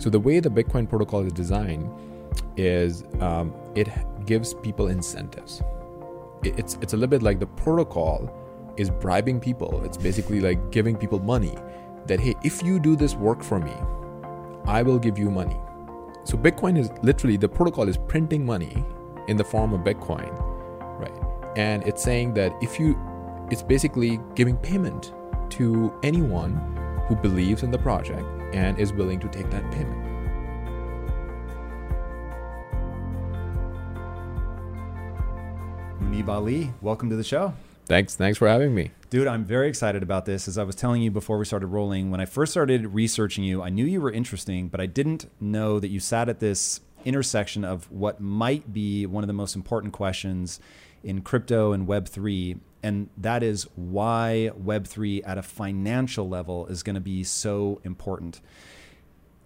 So the way the Bitcoin protocol is designed is um, it gives people incentives. It's it's a little bit like the protocol is bribing people. It's basically like giving people money that hey, if you do this work for me, I will give you money. So Bitcoin is literally the protocol is printing money in the form of Bitcoin, right? And it's saying that if you, it's basically giving payment to anyone who believes in the project and is willing to take that payment. Muneeb Ali, welcome to the show. Thanks, thanks for having me. Dude, I'm very excited about this. As I was telling you before we started rolling, when I first started researching you, I knew you were interesting, but I didn't know that you sat at this intersection of what might be one of the most important questions in crypto and Web3. And that is why Web3 at a financial level is going to be so important.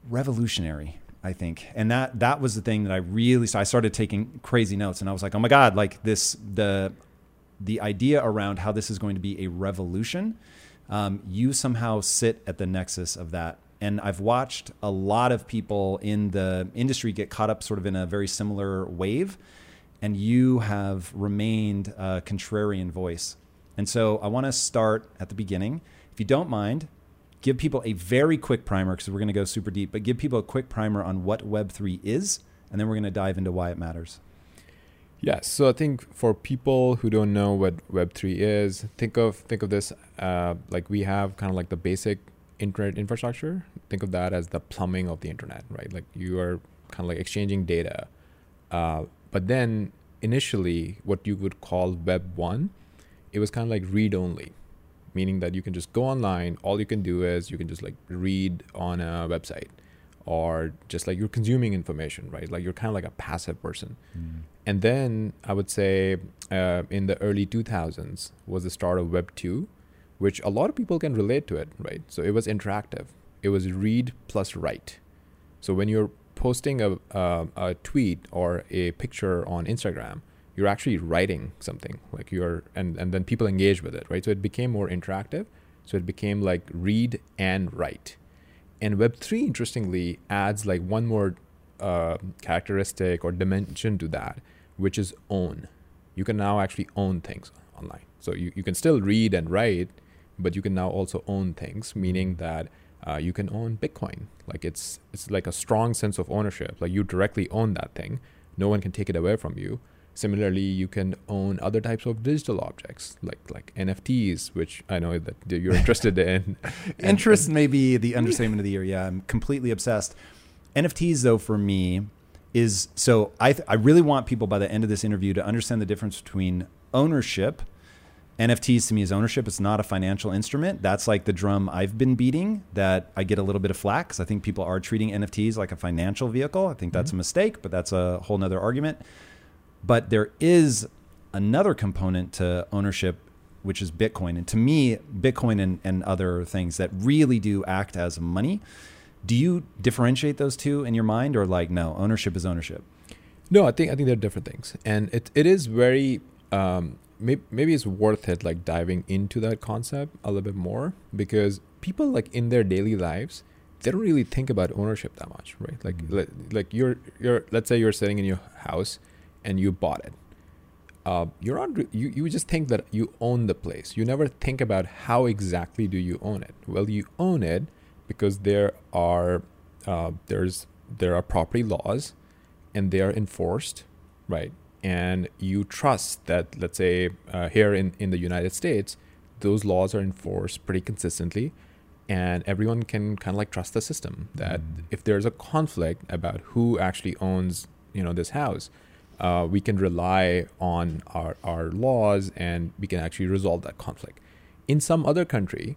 Revolutionary, I think. And that that was the thing that I really I started taking crazy notes and I was like, "Oh my god, like this the the idea around how this is going to be a revolution, um, you somehow sit at the nexus of that. And I've watched a lot of people in the industry get caught up sort of in a very similar wave, and you have remained a contrarian voice. And so I want to start at the beginning. If you don't mind, give people a very quick primer because we're going to go super deep, but give people a quick primer on what Web3 is, and then we're going to dive into why it matters. Yes. So I think for people who don't know what Web three is, think of think of this uh, like we have kind of like the basic internet infrastructure. Think of that as the plumbing of the internet, right? Like you are kind of like exchanging data. Uh, but then initially, what you would call Web one, it was kind of like read only, meaning that you can just go online. All you can do is you can just like read on a website or just like you're consuming information, right? Like you're kind of like a passive person. Mm. And then I would say uh, in the early 2000s was the start of Web 2, which a lot of people can relate to it, right? So it was interactive. It was read plus write. So when you're posting a, uh, a tweet or a picture on Instagram, you're actually writing something like you're and, and then people engage with it, right? So it became more interactive. So it became like read and write and Web3, interestingly, adds like one more uh, characteristic or dimension to that, which is own. You can now actually own things online. So you, you can still read and write, but you can now also own things, meaning that uh, you can own Bitcoin. Like it's it's like a strong sense of ownership. Like you directly own that thing. No one can take it away from you. Similarly, you can own other types of digital objects like like NFTs, which I know that you're interested in. Interest may be the understatement of the year. Yeah, I'm completely obsessed. NFTs, though, for me, is so I th- I really want people by the end of this interview to understand the difference between ownership. NFTs to me is ownership. It's not a financial instrument. That's like the drum I've been beating that I get a little bit of flack because I think people are treating NFTs like a financial vehicle. I think that's mm-hmm. a mistake, but that's a whole nother argument. But there is another component to ownership, which is Bitcoin. And to me, Bitcoin and, and other things that really do act as money. Do you differentiate those two in your mind, or like no, ownership is ownership? No, I think I think they're different things, and it it is very um, maybe, maybe it's worth it like diving into that concept a little bit more because people like in their daily lives they don't really think about ownership that much, right? Like mm-hmm. like you're you're let's say you're sitting in your house and you bought it. Uh, you're on you, you just think that you own the place. You never think about how exactly do you own it. Well, you own it because there are uh, there's there are property laws, and they are enforced, right? And you trust that, let's say, uh, here in in the United States, those laws are enforced pretty consistently, and everyone can kind of like trust the system that mm. if there's a conflict about who actually owns you know this house uh, we can rely on our, our laws and we can actually resolve that conflict. In some other country,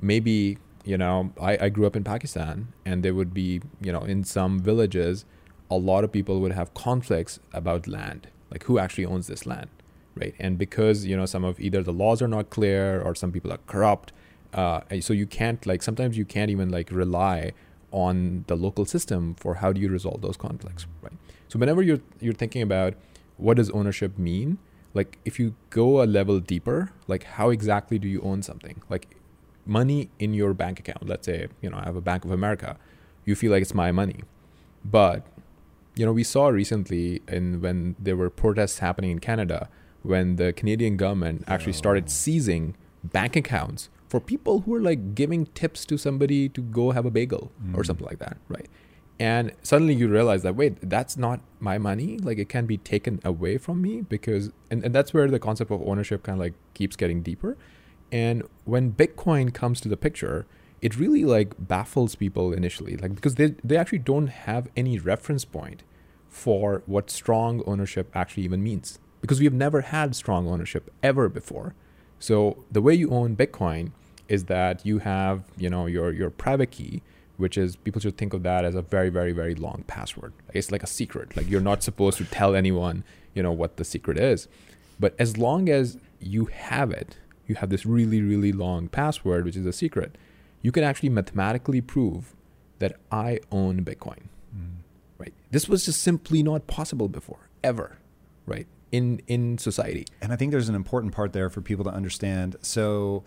maybe you know, I, I grew up in Pakistan, and there would be, you know, in some villages, a lot of people would have conflicts about land, like who actually owns this land, right? And because you know some of either the laws are not clear or some people are corrupt, uh, so you can't like sometimes you can't even like rely on the local system for how do you resolve those conflicts, right? So whenever you're you're thinking about what does ownership mean, like if you go a level deeper, like how exactly do you own something? Like money in your bank account. Let's say you know I have a Bank of America, you feel like it's my money, but you know, we saw recently in when there were protests happening in Canada when the Canadian government actually started oh. seizing bank accounts for people who are like giving tips to somebody to go have a bagel mm. or something like that, right? And suddenly you realize that wait, that's not my money. Like it can be taken away from me because, and, and that's where the concept of ownership kind of like keeps getting deeper. And when Bitcoin comes to the picture, it really like baffles people initially like because they they actually don't have any reference point for what strong ownership actually even means because we have never had strong ownership ever before. So the way you own bitcoin is that you have you know your your private key which is people should think of that as a very very very long password. It's like a secret like you're not supposed to tell anyone you know what the secret is. But as long as you have it you have this really really long password which is a secret you can actually mathematically prove that I own Bitcoin. Mm. Right? This was just simply not possible before, ever, right? In in society. And I think there's an important part there for people to understand. So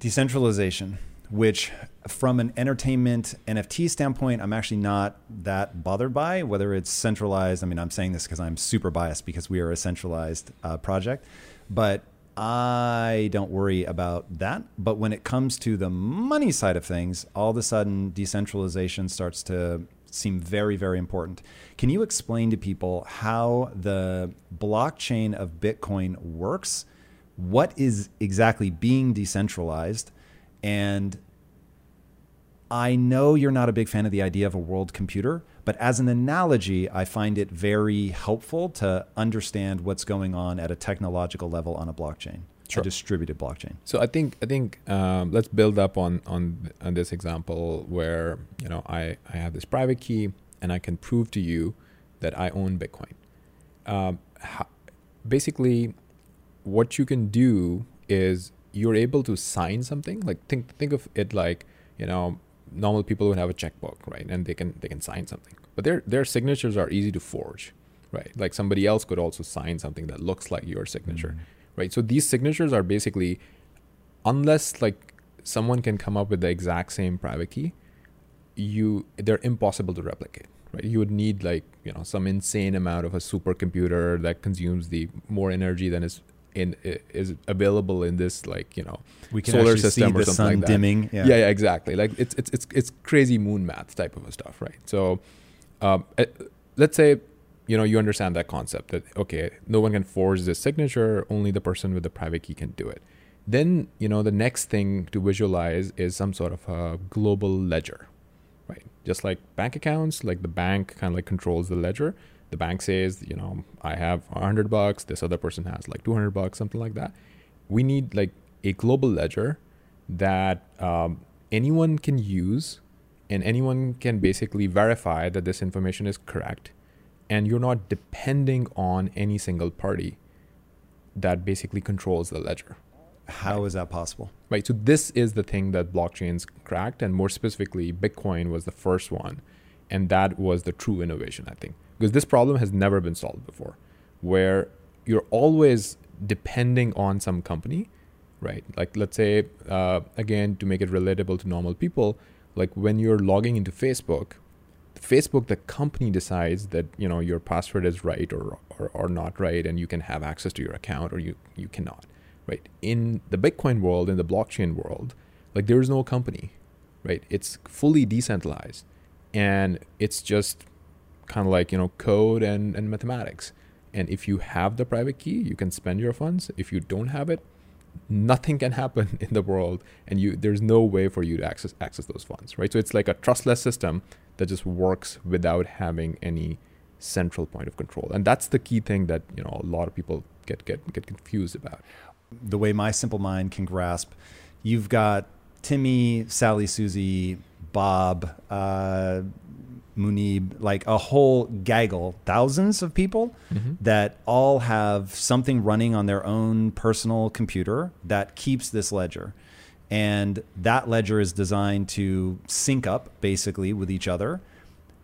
decentralization, which from an entertainment NFT standpoint, I'm actually not that bothered by whether it's centralized. I mean, I'm saying this because I'm super biased because we are a centralized uh, project, but I don't worry about that. But when it comes to the money side of things, all of a sudden decentralization starts to seem very, very important. Can you explain to people how the blockchain of Bitcoin works? What is exactly being decentralized? And I know you're not a big fan of the idea of a world computer, but as an analogy, I find it very helpful to understand what's going on at a technological level on a blockchain, sure. a distributed blockchain. So I think I think um, let's build up on, on on this example where you know I I have this private key and I can prove to you that I own Bitcoin. Um, how, basically, what you can do is you're able to sign something. Like think think of it like you know normal people would have a checkbook, right? And they can they can sign something. But their their signatures are easy to forge, right? Like somebody else could also sign something that looks like your signature, mm-hmm. right? So these signatures are basically unless like someone can come up with the exact same private key, you they're impossible to replicate. Right? You would need like you know some insane amount of a supercomputer that consumes the more energy than is in is available in this like you know we can solar system or something like that. dimming. Yeah. yeah. yeah, exactly. Like it's it's it's it's crazy moon math type of stuff, right? So, um, eh, let's say you know you understand that concept that okay, no one can forge this signature, only the person with the private key can do it. Then you know the next thing to visualize is some sort of a global ledger, right? Just like bank accounts, like the bank kind of like controls the ledger the bank says, you know, I have a hundred bucks, this other person has like 200 bucks, something like that. We need like a global ledger that um, anyone can use and anyone can basically verify that this information is correct. And you're not depending on any single party that basically controls the ledger. How right. is that possible? Right. So this is the thing that blockchains cracked, and more specifically, Bitcoin was the first one, and that was the true innovation, I think because this problem has never been solved before where you're always depending on some company right? Like let's say uh, again to make it relatable to normal people like when you're logging into facebook facebook the company decides that you know your password is right or, or, or not right and you can have access to your account or you you cannot right? In the bitcoin world in the blockchain world like there is no company right? It's fully decentralized and it's just kind of like you know code and, and mathematics. And if you have the private key you can spend your funds. If you don't have it nothing can happen in the world and you there's no way for you to access access those funds right? So it's like a trustless system that just works without having any central point of control. And that's the key thing that you know a lot of people get get get confused about. The way my simple mind can grasp you've got Timmy, Sally, Susie, Bob, uh, Muneeb, like a whole gaggle, thousands of people Mm-hmm. that all have something running on their own personal computer that keeps this ledger. And that ledger is designed to sync up basically with each other.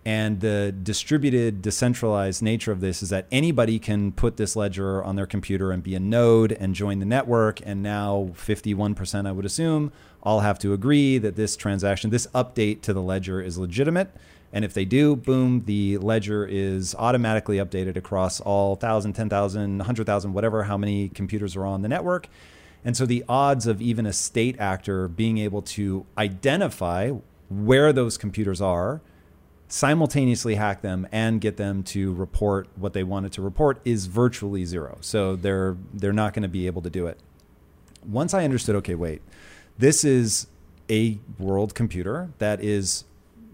And the distributed, decentralized nature of this is that anybody can put this ledger on their computer and be a node and join the network. And now 51%, I would assume, all have to agree that this transaction, this update to the ledger is legitimate. And if they do, boom, the ledger is automatically updated across all 1,000, 10,000, 100,000, whatever, how many computers are on the network. And so the odds of even a state actor being able to identify where those computers are, simultaneously hack them and get them to report what they wanted to report is virtually zero. So they're they're not going to be able to do it. Once I understood, okay, wait, this is a world computer that is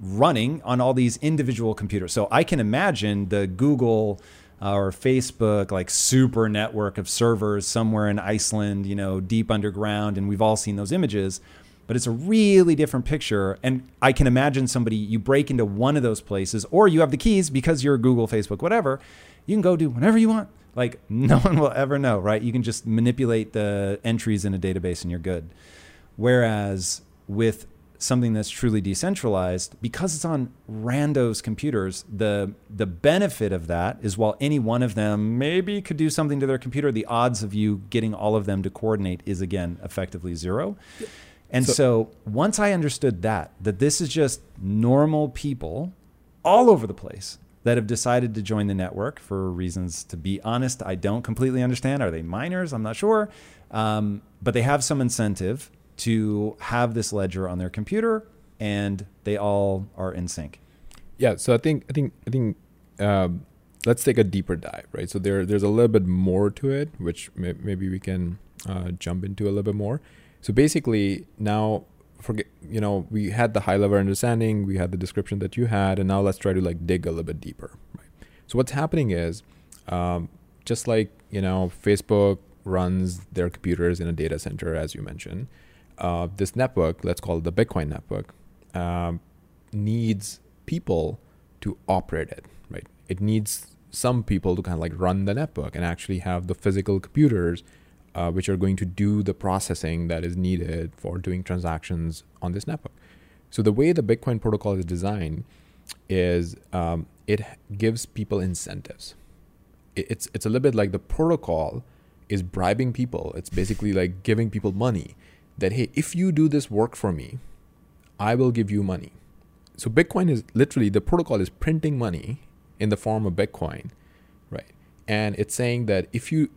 running on all these individual computers. So I can imagine the Google uh, or Facebook like super network of servers somewhere in Iceland, you know, deep underground, and we've all seen those images. But it's a really different picture, and I can imagine somebody you break into one of those places, or you have the keys because you're Google, Facebook, whatever. You can go do whatever you want. Like no one will ever know, right? You can just manipulate the entries in a database, and you're good. Whereas with something that's truly decentralized because it's on randos computers the the benefit of that is while any one of them maybe could do something to their computer the odds of you getting all of them to coordinate is again effectively zero. And so, So- once i understood that that this is just normal people all over the place that have decided to join the network for reasons to be honest i don't completely understand. Are they miners? I'm not sure. Um, but they have some incentive to have this ledger on their computer and they all are in sync. Yeah, so I think I think I think um, let's take a deeper dive, right? So there there's a little bit more to it, which may, maybe we can uh, jump into a little bit more. So basically, now forget you know we had the high level understanding, we had the description that you had, and now let's try to like dig a little bit deeper, right? So what's happening is um, just like you know Facebook runs their computers in a data center, as you mentioned. Uh, this network, let's call it the Bitcoin network, um, needs people to operate it, right? It needs some people to kind of like run the network and actually have the physical computers uh, which are going to do the processing that is needed for doing transactions on this network. So the way the Bitcoin protocol is designed is um, it gives people incentives. It's it's a little bit like the protocol is bribing people. It's basically like giving people money that hey, if you do this work for me, I will give you money. So Bitcoin is literally the protocol is printing money in the form of Bitcoin, right? And it's saying that if you,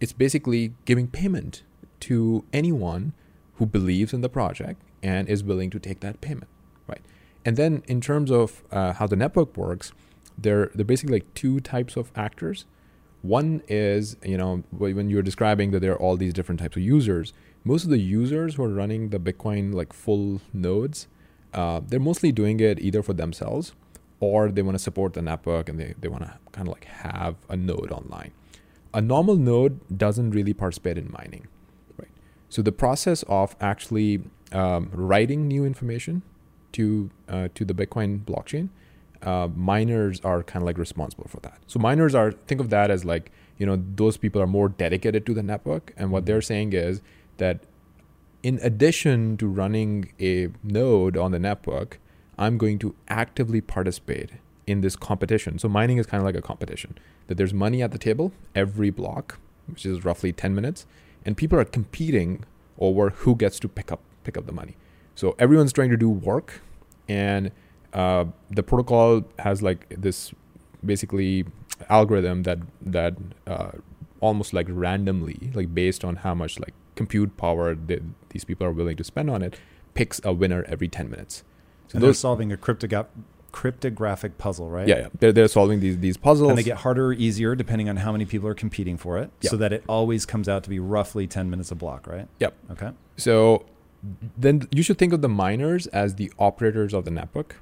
it's basically giving payment to anyone who believes in the project and is willing to take that payment, right? And then in terms of uh, how the network works, there there are basically like two types of actors. One is, you know, when you're describing that there are all these different types of users, most of the users who are running the Bitcoin like full nodes, uh, they're mostly doing it either for themselves or they want to support the network and they, they want to kind of like have a node online. A normal node doesn't really participate in mining, right? So the process of actually um, writing new information to uh, to the Bitcoin blockchain, uh, miners are kind of like responsible for that. So miners are think of that as like you know those people are more dedicated to the network, and what they're saying is that in addition to running a node on the network, I'm going to actively participate in this competition. So mining is kind of like a competition that there's money at the table every block, which is roughly 10 minutes, and people are competing over who gets to pick up pick up the money. So everyone's trying to do work, and uh, the protocol has like this basically algorithm that that uh, almost like randomly, like based on how much like compute power that these people are willing to spend on it, picks a winner every 10 minutes. So And they're solving a cryptogra- cryptographic puzzle, right? yeah, yeah, they're, they're solving these these puzzles. And they get harder or easier depending on how many people are competing for it, Yeah. so that it always comes out to be roughly 10 minutes a block, right? Yep. Okay. So then you should think of the miners as the operators of the network.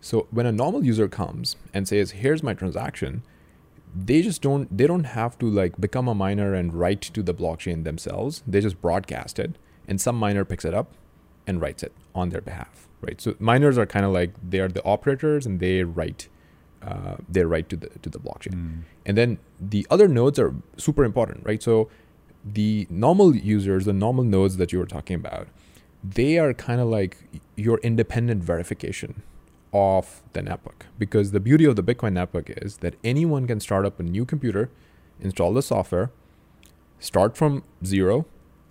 So when a normal user comes and says, "Here's my transaction," they just don't they don't have to like become a miner and write to the blockchain themselves. They just broadcast it and some miner picks it up and writes it on their behalf, right? So miners are kind of like they are the operators and they write uh, they write to the to the blockchain. Mm. And then the other nodes are super important, right? So the normal users, the normal nodes that you were talking about, they are kind of like your independent verification of the network because the beauty of the Bitcoin network is that anyone can start up a new computer, install the software, start from zero,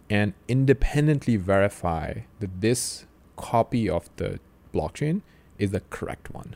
and independently verify that this copy of the blockchain is the correct one.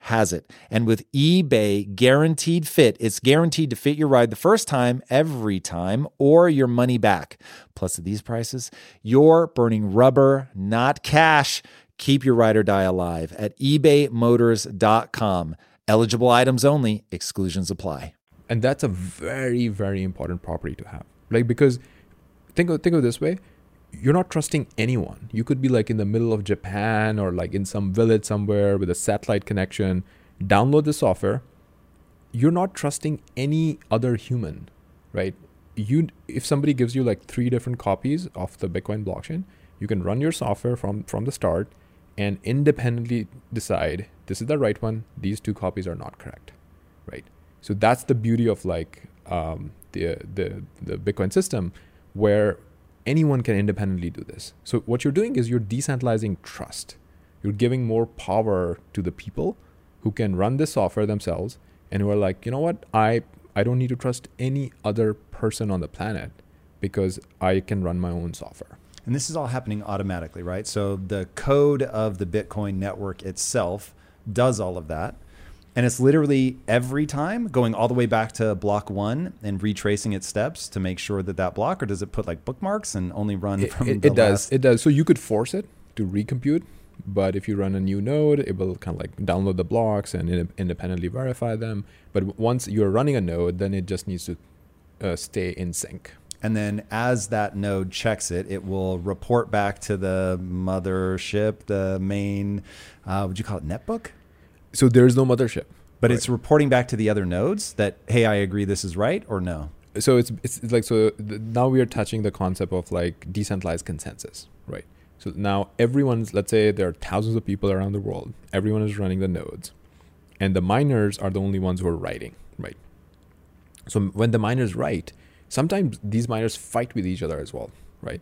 has it. And with eBay guaranteed fit, it's guaranteed to fit your ride the first time, every time, or your money back. Plus, at these prices, you're burning rubber, not cash. Keep your ride or die alive at ebaymotors.com. Eligible items only, exclusions apply and that's a very very important property to have like because think of think of this way you're not trusting anyone. You could be like in the middle of japan or like in some village somewhere with a satellite connection. Download the software. You're not trusting any other human right? You if somebody gives you like three different copies of the bitcoin blockchain you can run your software from from the start and independently decide this is the right one these two copies are not correct right? So that's the beauty of like um, the the the Bitcoin system, where anyone can independently do this. So what you're doing is you're decentralizing trust. You're giving more power to the people who can run this software themselves and who are like, you know what, I I don't need to trust any other person on the planet because I can run my own software. And this is all happening automatically, right? So the code of the Bitcoin network itself does all of that. And it's literally every time going all the way back to block one and retracing its steps to make sure that that block, or does it put like bookmarks and only run It, from it, it does. It does. So you could force it to recompute, but if you run a new node, it will kind of like download the blocks and in- independently verify them. But once you're running a node, then it just needs to uh, stay in sync. And then as that node checks it, it will report back to the mothership, the main, uh, would you call it netbook? So there is no mothership. But Right. it's reporting back to the other nodes that, hey, I agree this is right or no? so it's, it's it's like so th- now we are touching the concept of like decentralized consensus right so now everyone's let's say there are thousands of people around the world everyone is running the nodes and the miners are the only ones who are writing right so when the miners write sometimes these miners fight with each other as well right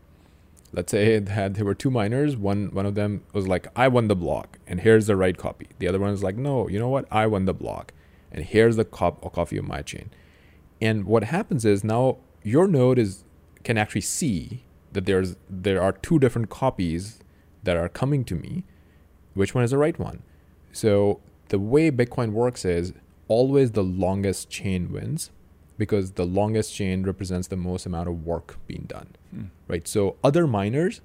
let's say that there were two miners. One one of them was like i won the block and here's the right copy. The other one is like no you know what? I won the block and here's the cop- copy of my chain. And what happens is now your node is can actually see that there's there are two different copies that are coming to me. Which one is the right one? So the way bitcoin works is always the longest chain wins because the longest chain represents the most amount of work being done right? So other miners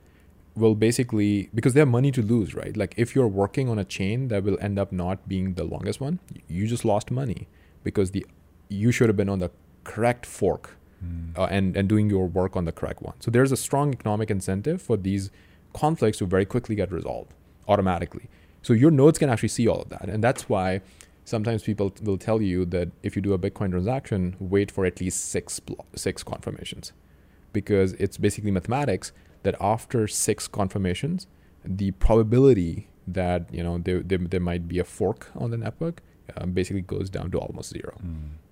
will basically because they have money to lose right? Like if you're working on a chain that will end up not being the longest one you just lost money because the you should have been on the correct fork uh, and and doing your work on the correct one. So there's a strong economic incentive for these conflicts to very quickly get resolved automatically. So your nodes can actually see all of that and that's why sometimes people will tell you that if you do a bitcoin transaction wait for at least six six confirmations because it's basically mathematics that after six confirmations, the probability that you know there, there, there might be a fork on the network um, basically goes down to almost zero.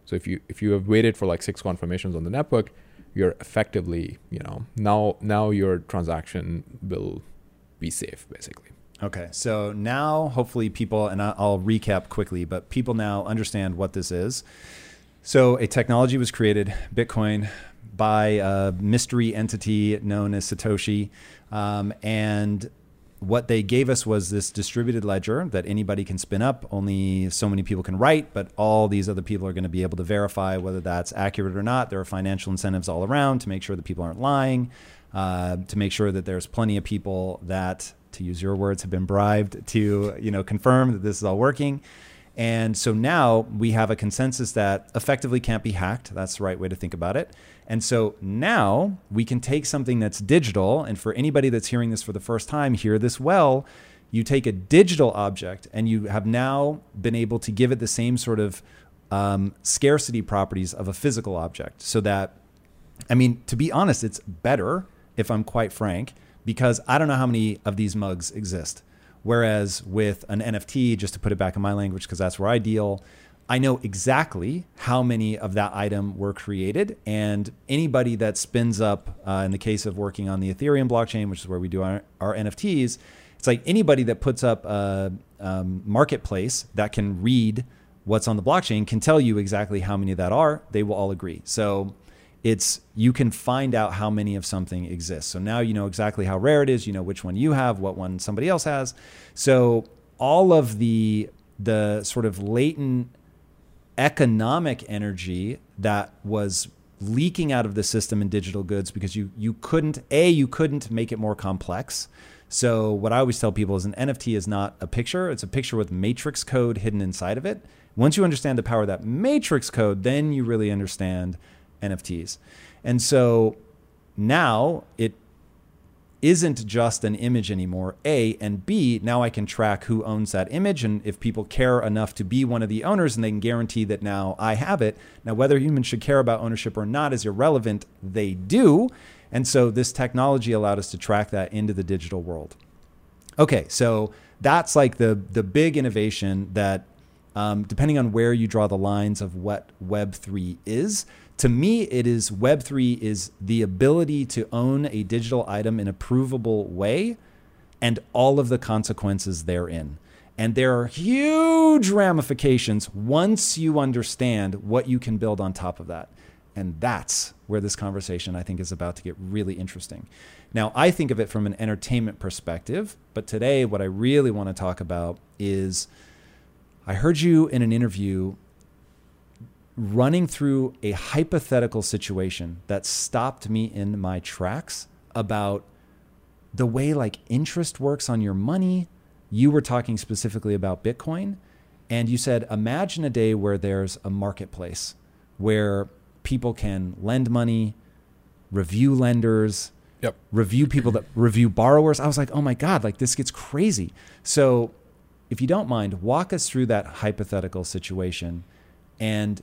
So if you if you have waited for like six confirmations on the network, you're effectively you know now now your transaction will be safe basically. Okay, so now hopefully people, and I'll recap quickly, but people now understand what this is. So a technology was created, Bitcoin, by a mystery entity known as Satoshi, um, and what they gave us was this distributed ledger that anybody can spin up. Only so many people can write, but all these other people are going to be able to verify whether that's accurate or not. There are financial incentives all around to make sure that people aren't lying, uh, to make sure that there's plenty of people that, to use your words, have been bribed to you know confirm that this is all working. And so now we have a consensus that effectively can't be hacked. That's the right way to think about it. And so now we can take something that's digital, and for anybody that's hearing this for the first time, hear this well. You take a digital object and you have now been able to give it the same sort of um, scarcity properties of a physical object so that I mean, to be honest, it's better if I'm quite frank, because I don't know how many of these mugs exist. Whereas with an NFT, just to put it back in my language, because that's where I deal, I know exactly how many of that item were created. And anybody that spins up, uh, in the case of working on the Ethereum blockchain, which is where we do our, our NFTs, it's like anybody that puts up a um, marketplace that can read what's on the blockchain can tell you exactly how many that are. They will all agree. So it's you can find out how many of something exists. So now you know exactly how rare it is. You know which one you have, what one somebody else has. So all of the the sort of latent economic energy that was leaking out of the system in digital goods because you you couldn't a you couldn't make it more complex. So what I always tell people is an NFT is not a picture; it's a picture with matrix code hidden inside of it. Once you understand the power of that matrix code, then you really understand NFTs. And so now it isn't just an image anymore. A and B, now I can track who owns that image. And if people care enough to be one of the owners and they can guarantee that now I have it. Now, whether humans should care about ownership or not is irrelevant. They do. And so this technology allowed us to track that into the digital world. Okay, so that's like the the big innovation that, um, depending on where you draw the lines of what Web three is, to me it is Web three is the ability to own a digital item in a provable way, and all of the consequences therein. And there are huge ramifications once you understand what you can build on top of that. And that's where this conversation, I think, is about to get really interesting. Now, I think of it from an entertainment perspective, but today, what I really want to talk about is I heard you in an interview running through a hypothetical situation that stopped me in my tracks about the way like interest works on your money. You were talking specifically about Bitcoin, and you said, imagine a day where there's a marketplace where people can lend money, review lenders, Yep. review people that review borrowers. I was like, oh my God, like this gets crazy. So, if you don't mind, walk us through that hypothetical situation. And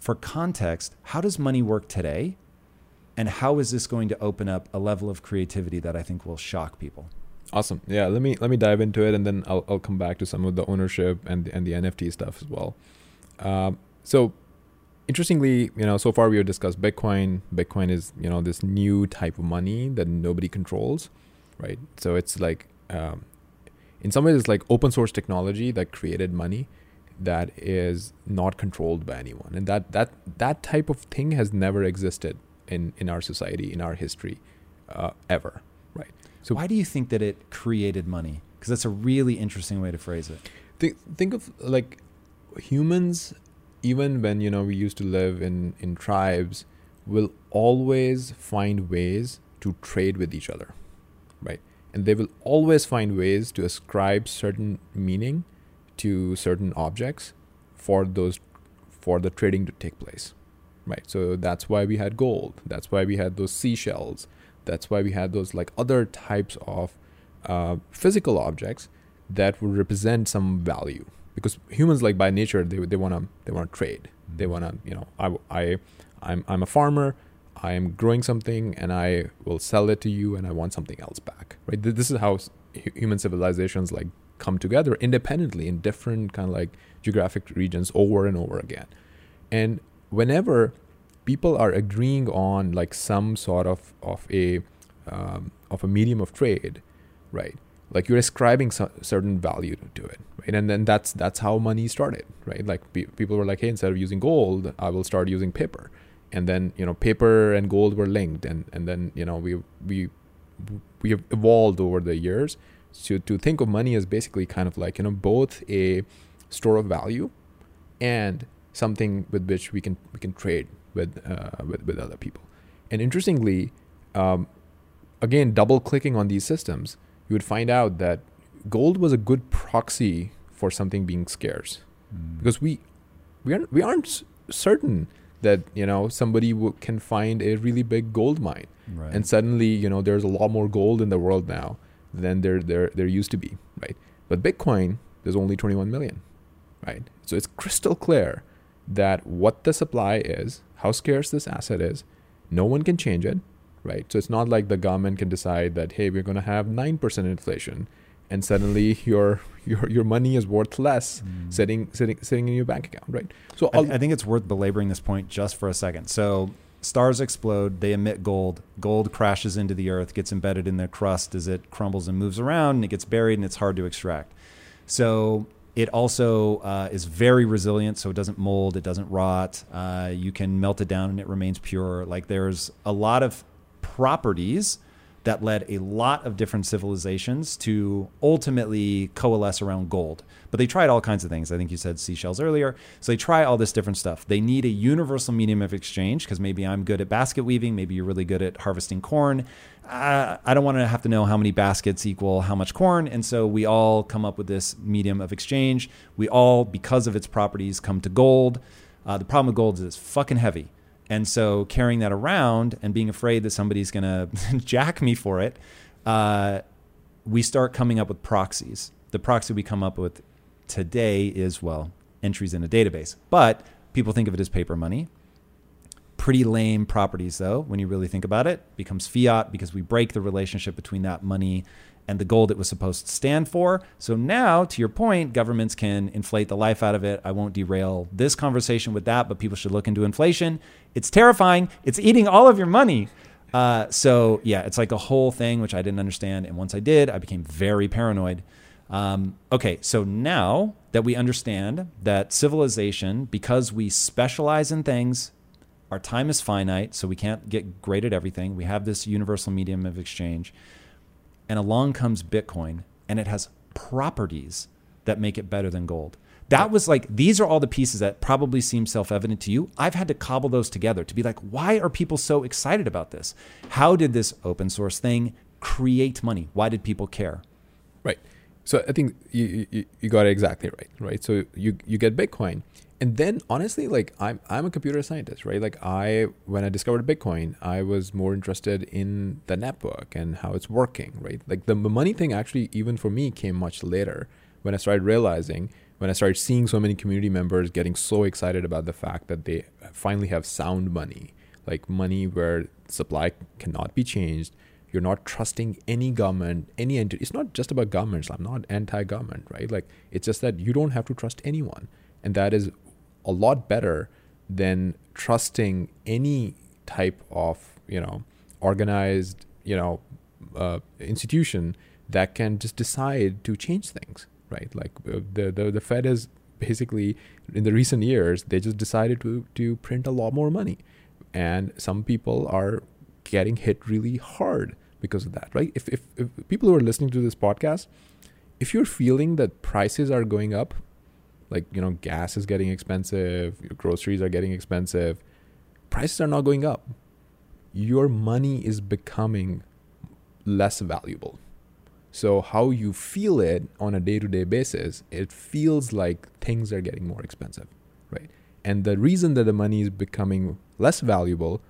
for context, how does money work today? And how is this going to open up a level of creativity that I think will shock people? Awesome. Yeah, let me let me dive into it, and then I'll I'll come back to some of the ownership and and the NFT stuff as well. Um, so, interestingly, you know, so far we have discussed Bitcoin. Bitcoin is you know this new type of money that nobody controls, right? So it's like, um, in some ways, it's like open source technology that created money that is not controlled by anyone, and that that that type of thing has never existed in in our society in our history, uh, ever, right? So why do you think that it created money? Because that's a really interesting way to phrase it. Think think of like humans, even when you know we used to live in in tribes, will always find ways to trade with each other, right? And they will always find ways to ascribe certain meaning to certain objects for those for the trading to take place, right? So that's why we had gold. That's why we had those seashells. That's why we had those like other types of uh, physical objects that would represent some value because humans like by nature they they want to they want to trade they want to you know I I I'm I'm a farmer I am growing something and I will sell it to you and I want something else back right this is how human civilizations like come together independently in different kind of like geographic regions over and over again. And whenever people are agreeing on like some sort of of a um, of a medium of trade right like you're ascribing certain value to it right? And then that's that's how money started right? Like pe- people were like hey instead of using gold i will start using paper. And then you know paper and gold were linked and and then you know we we we have evolved over the years to to think of money as basically kind of like you know both a store of value and something with which we can we can trade with uh, with, with other people and interestingly um, again double clicking on these systems you would find out that gold was a good proxy for something being scarce mm. because we we aren't we aren't certain that you know somebody w- can find a really big gold mine right. and suddenly you know there's a lot more gold in the world now than there there there used to be right but bitcoin there's only 21 million right so it's crystal clear that what the supply is how scarce this asset is no one can change it right? So it's not like the government can decide that hey, we're going to have nine percent inflation, and suddenly your your your money is worth less mm. sitting sitting sitting in your bank account, right? So I, I think it's worth belaboring this point just for a second. So stars explode, they emit gold. Gold crashes into the earth, gets embedded in the crust as it crumbles and moves around, and it gets buried, and it's hard to extract. So it also uh, is very resilient, so it doesn't mold, it doesn't rot. Uh, you can melt it down, and it remains pure. Like there's a lot of properties that led a lot of different civilizations to ultimately coalesce around gold. But they tried all kinds of things. I think you said seashells earlier. So they try all this different stuff. They need a universal medium of exchange because maybe I'm good at basket weaving, maybe you're really good at harvesting corn. Uh, I don't want to have to know how many baskets equal how much corn. And so we all come up with this medium of exchange. We all, because of its properties, come to gold. Uh, the problem with gold is it's fucking heavy. And so carrying that around and being afraid that somebody's going to jack me for it, uh, we start coming up with proxies. The proxy we come up with today is, well, entries in a database. But people think of it as paper money. Pretty lame properties, though, when you really think about it. Becomes fiat because we break the relationship between that money and the gold it was supposed to stand for. So now, to your point, governments can inflate the life out of it. I won't derail this conversation with that, but people should look into inflation. It's terrifying. It's eating all of your money. Uh, so yeah, it's like a whole thing which I didn't understand, and once I did, I became very paranoid. Um, okay, so now that we understand that civilization, because we specialize in things, our time is finite, so we can't get great at everything. We have this universal medium of exchange. And along comes Bitcoin, and it has properties that make it better than gold. That was like, these are all the pieces that probably seem self evident to you. I've had to cobble those together to be like, why are people so excited about this? How did this open source thing create money? Why did people care? Right. So I think you, you, you got it exactly right, right? So you you get Bitcoin, and then honestly, like I'm I'm a computer scientist, right? Like I when I discovered Bitcoin, I was more interested in the network and how it's working, right? Like the money thing actually, even for me, came much later when I started realizing when I started seeing so many community members getting so excited about the fact that they finally have sound money, like money where supply cannot be changed. You're not trusting any government, any entity. It's not just about governments. I'm not anti-government, right? Like it's just that you don't have to trust anyone, and that is a lot better than trusting any type of you know organized you know uh, institution that can just decide to change things right? Like uh, the, the the Fed is basically in the recent years they just decided to to print a lot more money, and some people are getting hit really hard because of that, right? If if, if people who are listening to this podcast, if you're feeling that prices are going up, like you know gas is getting expensive, your groceries are getting expensive, prices are not going up. Your money is becoming less valuable so, how you feel it on a day to day basis, it feels like things are getting more expensive, right? And the reason that the money is becoming less valuable,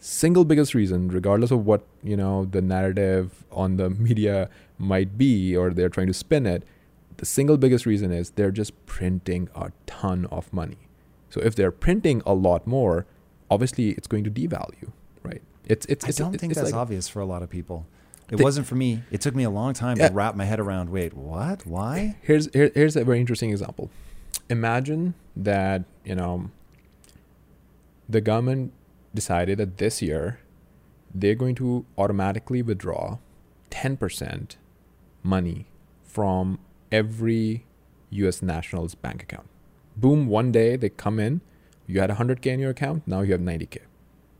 single biggest reason, regardless of what, you know, the narrative on the media might be or they're trying to spin it, the single biggest reason is they're just printing a ton of money. So, if they're printing a lot more, obviously it's going to devalue, right? It's, it's, I don't it's, think it's that's like, obvious for a lot of people. It wasn't for me. It took me a long time to wrap my head around. Wait, what? Why? Here's here, here's a very interesting example. Imagine that you know the government decided that this year they're going to automatically withdraw 10% money from every US national's bank account. Boom, one day they come in, you had 100K in your account, now you have 90K,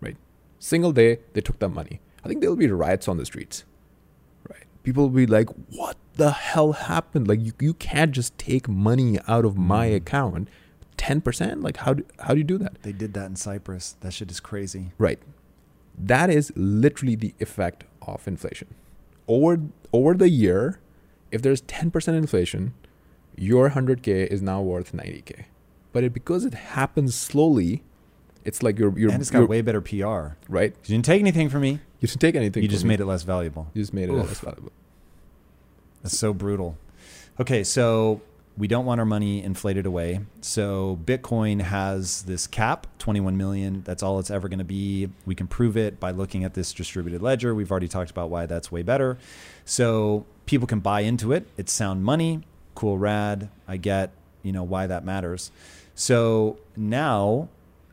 right? Single day, they took that money. I think there'll be riots on the streets people will be like, what the hell happened? Like, you, you can't just take money out of my mm. account. 10%? Like, how do, how do you do that? They did that in Cyprus. That shit is crazy. Right. That is literally the effect of inflation. Over, over the year, if there's 10% inflation, your 100K is now worth 90K. But it, because it happens slowly, it's like you're, you're and it's got way better PR, right? You didn't take anything from me. You didn't take anything. You just me. made it less valuable. You just made it Oof. less valuable. That's so brutal. Okay, so we don't want our money inflated away. So Bitcoin has this cap, 21 million. That's all it's ever going to be. We can prove it by looking at this distributed ledger. We've already talked about why that's way better. So people can buy into it. It's sound money. Cool, rad. I get, you know, why that matters. So now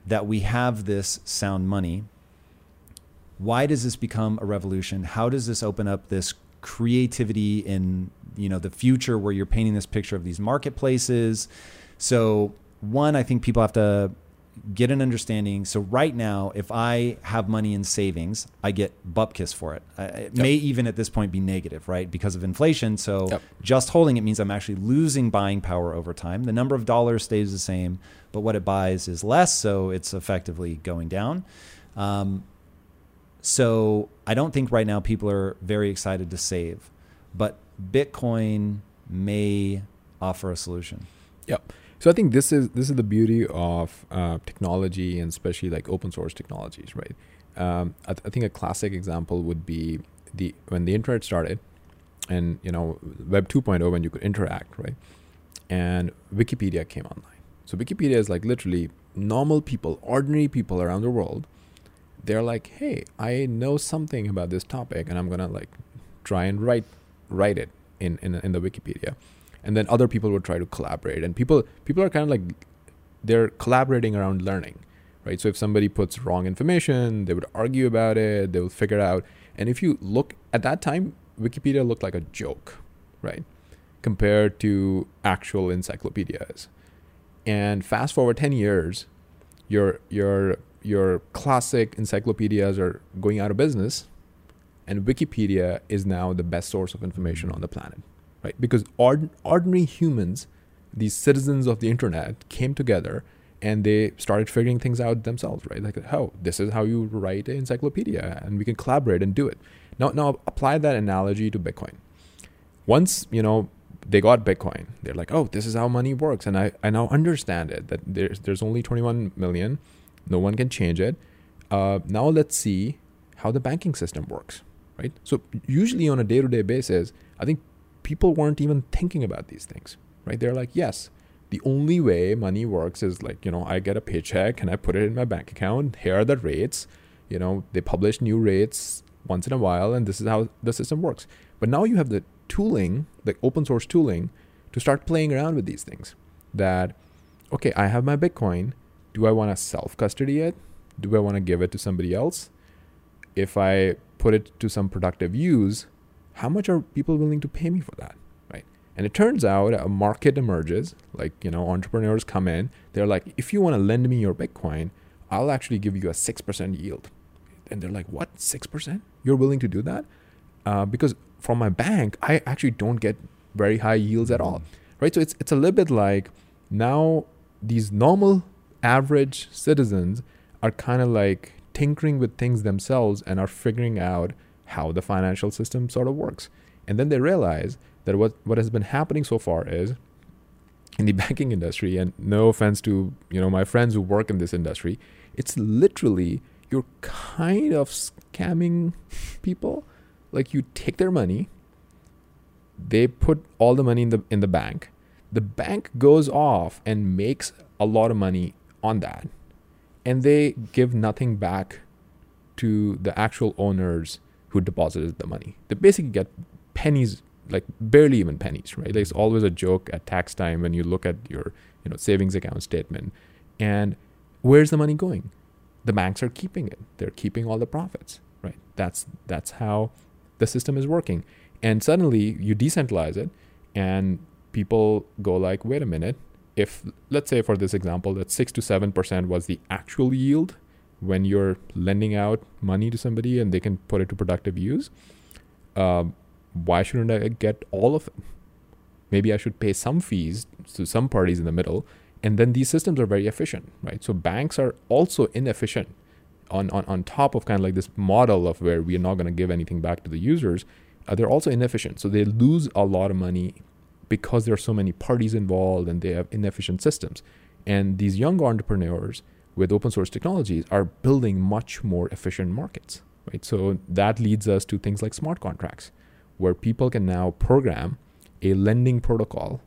that we have this sound money, why does this become a revolution? How does this open up this creativity in you know the future where you're painting this picture of these marketplaces? So one, I think people have to get an understanding. So right now, if I have money in savings, I get bupkis for it. It yep. may even at this point be negative, right, because of inflation. So yep. just holding it means I'm actually losing buying power over time. The number of dollars stays the same, but what it buys is less, so it's effectively going down. Um, so I don't think right now people are very excited to save, but Bitcoin may offer a solution. Yep. So I think this is this is the beauty of uh, technology and especially like open source technologies, right? Um, I, th- I, think a classic example would be the when the internet started, and you know Web 2.0 when you could interact, right? And Wikipedia came online. So Wikipedia is like literally normal people, ordinary people around the world. They're like, hey, I know something about this topic, and I'm gonna like try and write write it in in, in the Wikipedia and then other people would try to collaborate. And people people are kind of like they're collaborating around learning right? So if somebody puts wrong information they would argue about it they will figure it out. And if you look at that time wikipedia looked like a joke right? Compared to actual encyclopedias. And fast forward 10 years, your your your classic encyclopedias are going out of business and Wikipedia is now the best source of information on the planet, right? Because ord- ordinary humans, these citizens of the internet, came together and they started figuring things out themselves, right? Like, oh, this is how you write an encyclopedia, and we can collaborate and do it. Now, now apply that analogy to Bitcoin. Once you know they got Bitcoin, they're like, oh, this is how money works, and I, I now understand it. That there's there's only 21 million, no one can change it. Uh, now let's see how the banking system works, right? So usually on a day-to-day basis, I think people weren't even thinking about these things, right? They're like, yes, the only way money works is like you know i get a paycheck and i put it in my bank account. Here are the rates. You know they publish new rates once in a while and this is how the system works. But now you have the tooling the open source tooling to start playing around with these things that okay i have my bitcoin. Do i want to self custody it? Do i want to give it to somebody else? If i put it to some productive use how much are people willing to pay me for that Right. and it turns out a market emerges, like, you know, entrepreneurs come in, they're like, if you want to lend me your Bitcoin, I'll actually give you a 6% yield. And they're like, what, 6%? You're willing to do that? Uh, because from my bank, I actually don't get very high yields at all, right? So it's, it's a little bit like now these normal average citizens are kind of like tinkering with things themselves and are figuring out how the financial system sort of works. And then they realize that what what has been happening so far is in the banking industry and no offense to you know my friends who work in this industry it's literally you're kind of scamming people. Like you take their money they put all the money in the in the bank. The bank goes off and makes a lot of money on that. And they give nothing back to the actual owners who deposited the money they basically get pennies like barely even pennies, right? There's always a joke at tax time when you look at your you know savings account statement, and where's the money going? The banks are keeping it. They're keeping all the profits, right? That's that's how the system is working. And suddenly you decentralize it, and people go like, wait a minute. If let's say for this example that six to seven percent was the actual yield when you're lending out money to somebody and they can put it to productive use. Um, why shouldn't I get all of it? Maybe I should pay some fees to some parties in the middle. And then these systems are very efficient, right? So banks are also inefficient on, on, on top of kind of like this model of where we are not going to give anything back to the users. Uh, they're also inefficient. So they lose a lot of money because there are so many parties involved and they have inefficient systems. And these young entrepreneurs with open source technologies are building much more efficient markets, right? So that leads us to things like smart contracts where people can now program a lending protocol.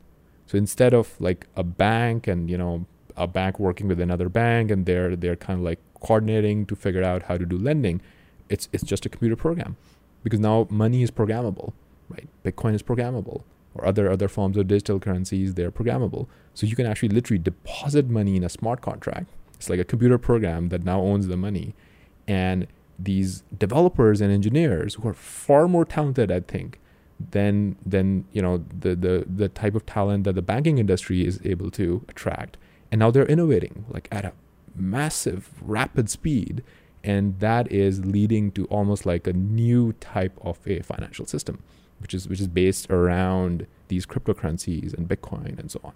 So instead of like a bank and you know a bank working with another bank and they're they're kind of like coordinating to figure out how to do lending, it's it's just a computer program because now money is programmable, right? Bitcoin is programmable or other other forms of digital currencies they're programmable. So you can actually literally deposit money in a smart contract. It's like a computer program that now owns the money and these developers and engineers who are far more talented, I think, than than you know the the the type of talent that the banking industry is able to attract. And now they're innovating like at a massive, rapid speed, and that is leading to almost like a new type of a financial system, which is which is based around these cryptocurrencies and Bitcoin and so on.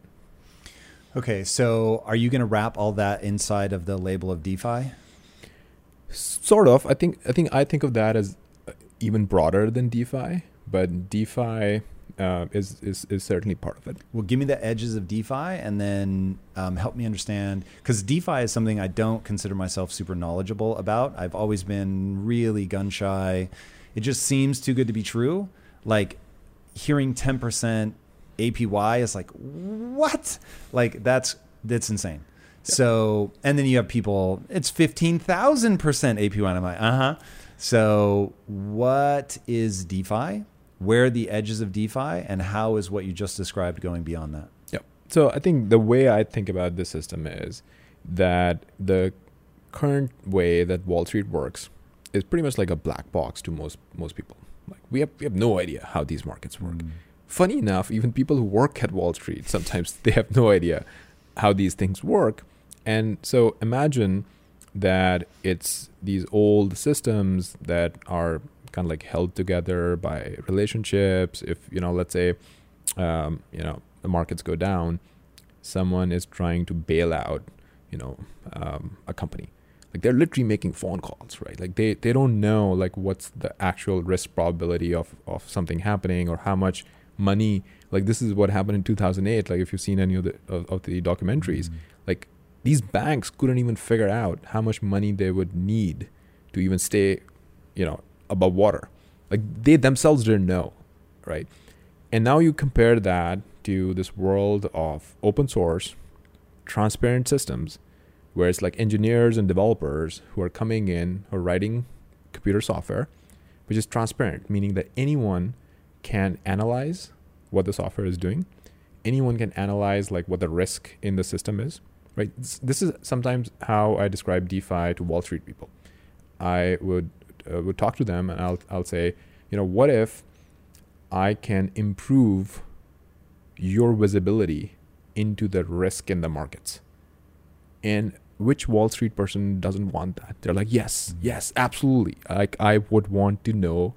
Okay, so are you going to wrap all that inside of the label of DeFi? Sort of. I think I think I think of that as uh, even broader than DeFi, but DeFi uh, is, is is certainly part of it. Well, give me the edges of DeFi, and then um, help me understand because DeFi is something I don't consider myself super knowledgeable about. I've always been really gun shy. It just seems too good to be true. Like hearing ten percent APY is like what? Like that's that's insane. So, and then you have people, it's 15,000% APY. I'm like, uh huh. So, what is DeFi? Where are the edges of DeFi? And how is what you just described going beyond that? Yep. So, I think the way I think about this system is that the current way that Wall Street works is pretty much like a black box to most most people. Like we have we have no idea how these markets work. Mm. Funny enough, even people who work at Wall Street sometimes they have no idea how these things work. And so imagine that it's these old systems that are kind of like held together by relationships. If you know, let's say, um, you know, the markets go down, someone is trying to bail out, you know, um, a company. Like they're literally making phone calls, right? Like they they don't know like what's the actual risk probability of of something happening or how much money. Like this is what happened in 2008. Like if you've seen any of the of, of the documentaries, mm-hmm. like these banks couldn't even figure out how much money they would need to even stay, you know, above water. Like they themselves didn't know, right? And now you compare that to this world of open source, transparent systems, where it's like engineers and developers who are coming in or writing computer software, which is transparent, meaning that anyone can analyze what the software is doing. Anyone can analyze like what the risk in the system is, right? This is sometimes how I describe DeFi to Wall Street people. I would uh, would talk to them and I'll I'll say, you know, what if I can improve your visibility into the risk in the markets? And which Wall Street person doesn't want that? They're like, yes, yes, absolutely. Like I would want to know,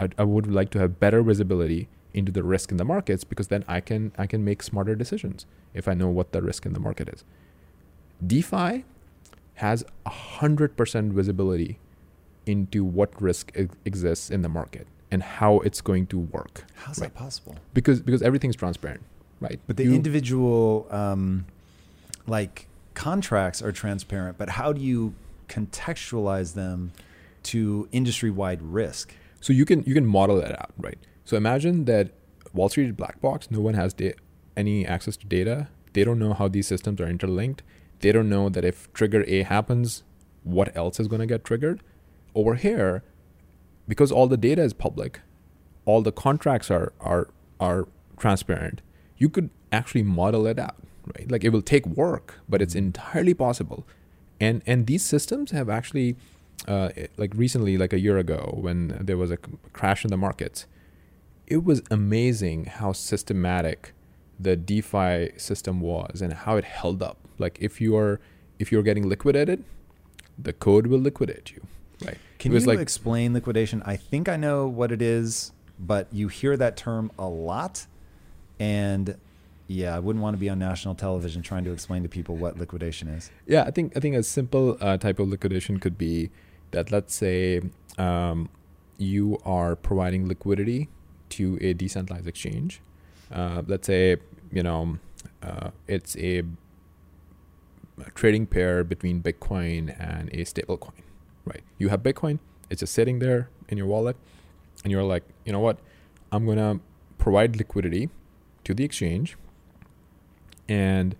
I, I would like to have better visibility into the risk in the markets because then I can I can make smarter decisions if I know what the risk in the market is. DeFi has a hundred percent visibility into what risk exists in the market and how it's going to work. How's right? that possible? Because because everything's transparent, right? But the you, individual um, like contracts are transparent, but how do you contextualize them to industry-wide risk? So you can you can model that out, right? So imagine that Wall Street is black box. No one has da- any access to data. They don't know how these systems are interlinked. They don't know that if trigger A happens, what else is going to get triggered. Over here, because all the data is public, all the contracts are are are transparent. You could actually model it out, right? Like it will take work, but it's mm-hmm. entirely possible. And and these systems have actually, uh, like recently, like a year ago, when there was a crash in the markets, it was amazing how systematic the DeFi system was and how it held up. Like if you're if you're getting liquidated, the code will liquidate you. Right. Can you like, explain liquidation? I think I know what it is, but you hear that term a lot. And yeah, I wouldn't want to be on national television trying to explain to people what liquidation is. Yeah, I think I think a simple uh, type of liquidation could be that let's say um, you are providing liquidity to a decentralized exchange. Uh, let's say you know uh, it's a, trading pair between Bitcoin and a stablecoin right? You have Bitcoin, it's just sitting there in your wallet, and you're like, you know what? I'm to provide liquidity to the exchange. And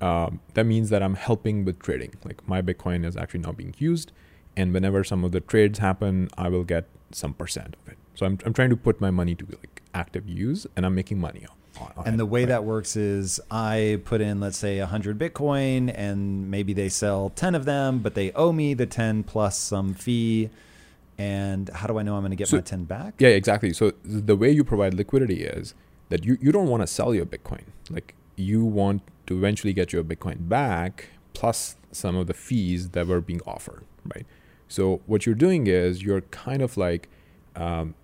um, that means that I'm helping with trading. Like my Bitcoin is actually now being used. And whenever some of the trades happen, I will get some percent of it. So I'm, I'm trying to put my money to like active use and I'm making money on and the way right. that works is I put in, let's say, 100 Bitcoin, and maybe they sell 10 of them, but they owe me the 10 plus some fee. And how do I know I'm going to get so, my 10 back? Yeah, exactly. So the way you provide liquidity is that you, you don't want to sell your Bitcoin. Like you want to eventually get your Bitcoin back plus some of the fees that were being offered, right? So what you're doing is you're kind of like um,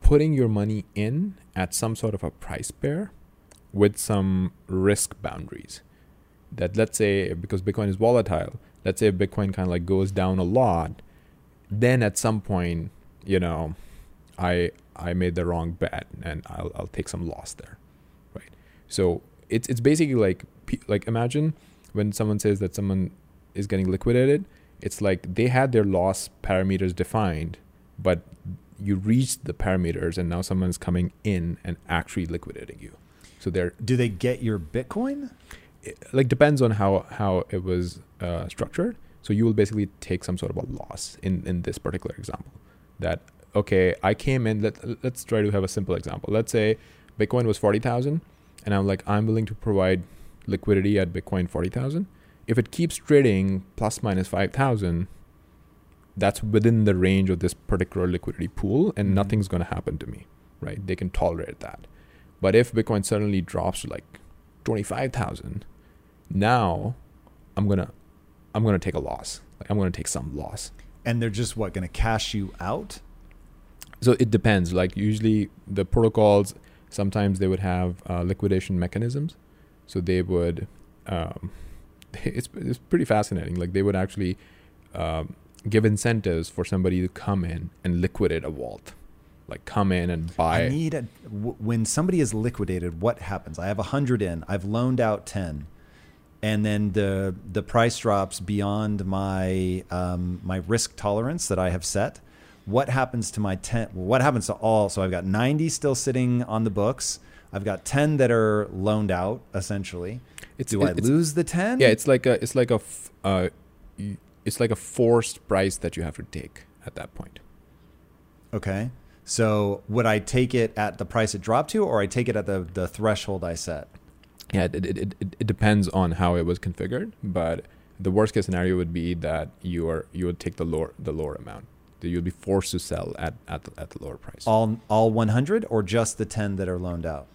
putting your money in at some sort of a price pair with some risk boundaries. That let's say because Bitcoin is volatile, let's say Bitcoin kind of like goes down a lot, then at some point, you know, I I made the wrong bet and I'll I'll take some loss there, right? So it's it's basically like like imagine when someone says that someone is getting liquidated, it's like they had their loss parameters defined, but you reached the parameters and now someone's coming in and actually liquidating you. So they're do they get your Bitcoin? It, like depends on how how it was uh, structured. So you will basically take some sort of a loss in in this particular example. That okay, I came in. Let let's try to have a simple example. Let's say Bitcoin was forty thousand, and I'm like I'm willing to provide liquidity at Bitcoin forty thousand. If it keeps trading plus minus five thousand, that's within the range of this particular liquidity pool and mm-hmm. nothing's going to happen to me right? They can tolerate that. But if Bitcoin suddenly drops to like 25,000, now I'm going to I'm going to take a loss. Like I'm going to take some loss. And they're just what going to cash you out? So it depends. Like usually the protocols sometimes they would have uh, liquidation mechanisms. So they would um, it's it's pretty fascinating. Like they would actually um, give incentives for somebody to come in and liquidate a vault like come in and buy I need a, w- when somebody is liquidated, what happens? I have a hundred in, I've loaned out 10 and then the, the price drops beyond my, um, my risk tolerance that I have set. What happens to my 10? What happens to all? So I've got 90 still sitting on the books. I've got 10 that are loaned out essentially. It's, Do I lose the 10? Yeah, it's like a it's like a f- uh, it's like a forced price that you have to take at that point. Okay. So would I take it at the price it dropped to, or I take it at the, the threshold I set? Yeah, it, it, it, it depends on how it was configured, but the worst case scenario would be that you are you would take the lower the lower amount. You'll be forced to sell at at the, at the lower price. All all 100 or just the 10 that are loaned out?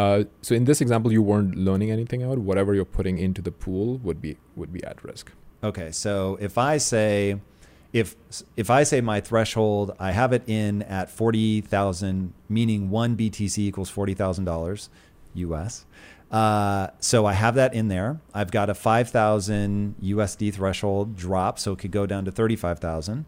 Uh, so in this example, you weren't learning anything out. Whatever you're putting into the pool would be would be at risk. Okay, so if I say if if I say my threshold, I have it in at forty thousand, meaning one BTC equals forty thousand dollars, US. Uh, so I have that in there. I've got a five thousand USD threshold drop, so it could go down to thirty five thousand,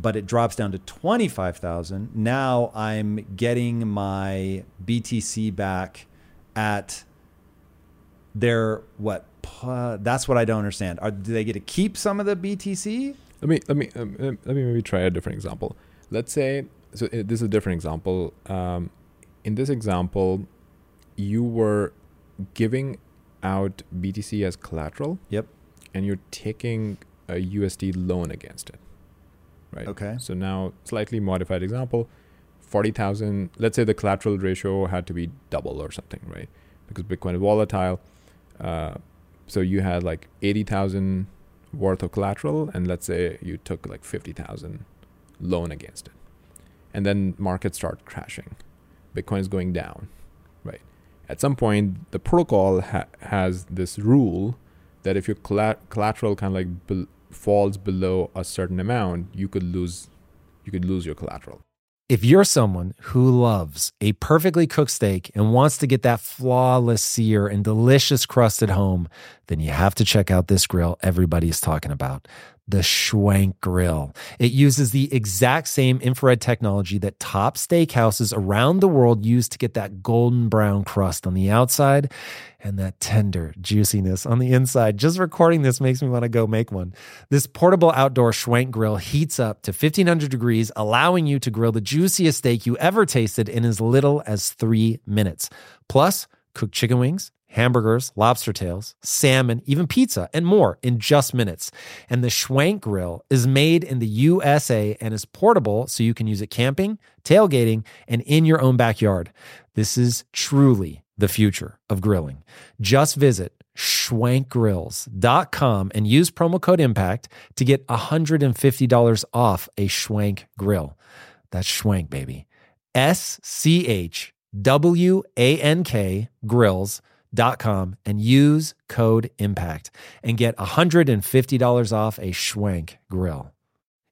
but it drops down to twenty five thousand. Now I'm getting my BTC back at their what? That's what I don't understand. Are, do they get to keep some of the BTC? Let me let me um, let me maybe try a different example. Let's say so. uh, This is a different example. Um, in this example, you were giving out BTC as collateral, Yep. and you're taking a USD loan against it. Right. Okay. So now, slightly modified example, forty thousand. Let's say the collateral ratio had to be double or something, right? Because Bitcoin is volatile. Uh, so you had like eighty thousand worth of collateral, and let's say you took like fifty thousand loan against it, and then markets start crashing, Bitcoin is going down, right? At some point, the protocol ha- has this rule that if your colla- collateral kind of like falls below a certain amount, you could lose, you could lose your collateral. If you're someone who loves a perfectly cooked steak and wants to get that flawless sear and delicious crust at home, then you have to check out this grill everybody's talking about the Schwank Grill. It uses the exact same infrared technology that top steakhouses around the world use to get that golden brown crust on the outside and that tender juiciness on the inside. Just recording this makes me want to go make one. This portable outdoor Schwank grill heats up to 1500 degrees, allowing you to grill the juiciest steak you ever tasted in as little as three minutes. Plus, cook chicken wings, hamburgers, lobster tails, salmon, even pizza, and more in just minutes. And the Schwank grill is made in the USA and is portable so you can use it camping, tailgating, and in your own backyard. This is truly the future of grilling. Just visit schwankgrills.com and use promo code IMPACT to get $150 off a Schwank grill. That's Schwank, baby. S C H W A N K grills.com and use code IMPACT and get $150 off a Schwank grill.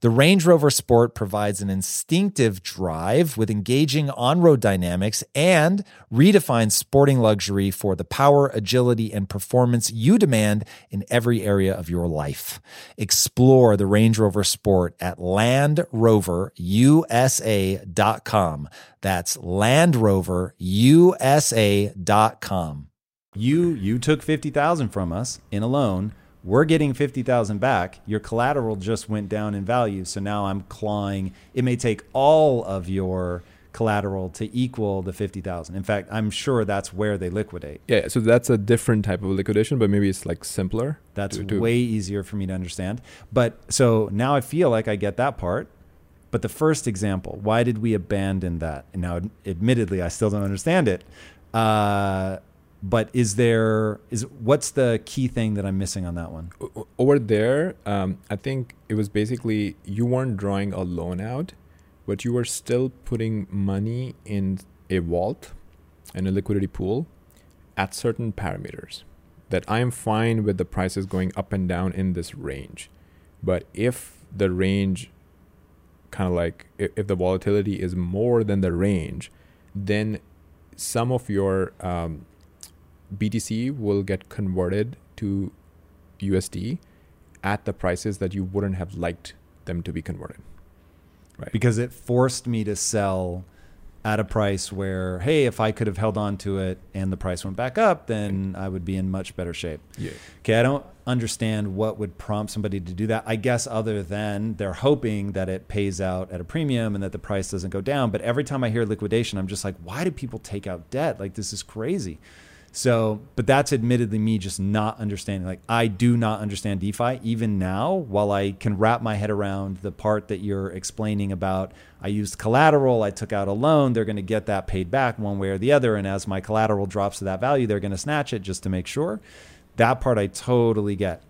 The Range Rover Sport provides an instinctive drive with engaging on road dynamics and redefines sporting luxury for the power, agility, and performance you demand in every area of your life. Explore the Range Rover Sport at LandRoverUSA.com. That's LandRoverUSA.com. You you took fifty thousand from us in a loan. We're getting fifty thousand back. Your collateral just went down in value, so now I'm clawing. It may take all of your collateral to equal the 50,000. In fact, I'm sure that's where they liquidate. Yeah, so that's a different type of liquidation, but maybe it's like simpler. That's to- to- way easier for me to understand. But so now I feel like I get that part. But the first example, why did we abandon that? And now, admittedly, I still don't understand it. Uh, but is there is what's the key thing that I'm missing on that one? Over there, um, I think it was basically you weren't drawing a loan out, but you were still putting money in a vault and a liquidity pool at certain parameters. That I am fine with the prices going up and down in this range. But if the range kind of like if, if the volatility is more than the range, then some of your um, BTC will get converted to USD at the prices that you wouldn't have liked them to be converted. Right. Because it forced me to sell at a price where, hey, if I could have held on to it and the price went back up, then I would be in much better shape. Yeah. Okay, I don't understand what would prompt somebody to do that. I guess other than they're hoping that it pays out at a premium and that the price doesn't go down. But every time I hear liquidation, I'm just like, why do people take out debt? Like this is crazy. So, but that's admittedly me just not understanding. Like I do not understand DeFi even now. While I can wrap my head around the part that you're explaining about, I used collateral, I took out a loan. They're going to get that paid back one way or the other, and as my collateral drops to that value, they're going to snatch it just to make sure. That part I totally get.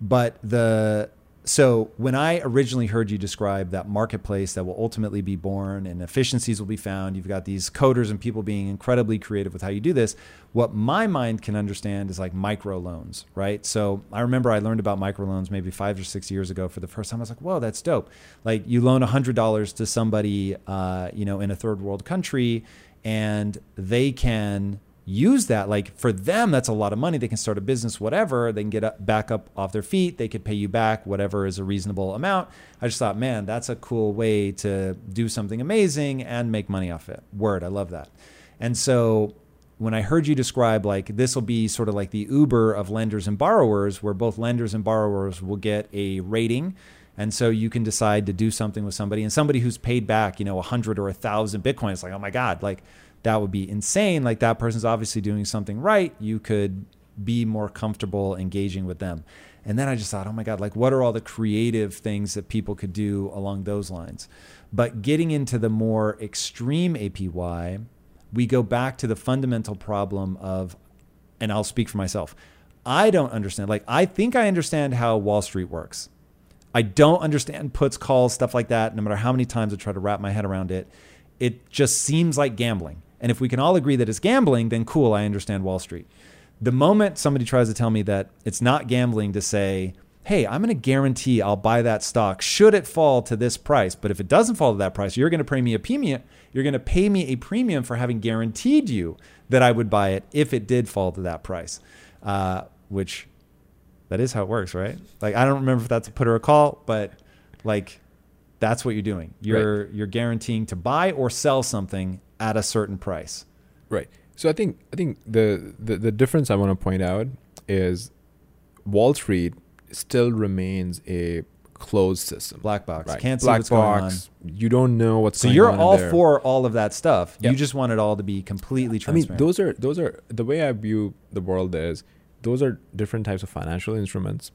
But the so when I originally heard you describe that marketplace that will ultimately be born and efficiencies will be found, you've got these coders and people being incredibly creative with how you do this. What my mind can understand is like micro loans, right? So I remember I learned about micro loans maybe five or six years ago for the first time. I was like, whoa, that's dope. Like you loan hundred dollars to somebody, uh, you know, in a third world country, and they can use that like for them that's a lot of money. They can start a business whatever. They can get up, back up off their feet. They could pay you back whatever is a reasonable amount. I just thought man that's a cool way to do something amazing and make money off it. Word i love that. And so when i heard you describe like this will be sort of like the uber of lenders and borrowers where both lenders and borrowers will get a rating and so you can decide to do something with somebody and somebody who's paid back you know a hundred or a thousand bitcoin it's like oh my god like that would be insane. Like that person's obviously doing something right. You could be more comfortable engaging with them. And then I just thought, oh my God, like what are all the creative things that people could do along those lines? But getting into the more extreme APY, we go back to the fundamental problem of, and I'll speak for myself. I don't understand. Like, I think I understand how Wall Street works. I don't understand puts, calls, stuff like that. No matter how many times I try to wrap my head around it, it just seems like gambling. And if we can all agree that it's gambling, then cool, I understand Wall Street. The moment somebody tries to tell me that it's not gambling to say, hey, I'm going to guarantee I'll buy that stock should it fall to this price. But if it doesn't fall to that price, you're going to pay me a premium. You're going to pay me a premium for having guaranteed you that I would buy it if it did fall to that price, uh, which that is how it works, right? Like I don't remember if that's a put or a call, but like that's what you're doing. You're you're guaranteeing to buy or sell something at a certain price. Right. So I think I think the the, the difference I want to point out is Wall Street still remains a closed system. Black box. Right. Can't see Black what's box. going on. You don't know what's So going you're all for all of that stuff. You just want it all to be completely transparent. I mean, those are those are the way I view the world is those are different types of financial instruments.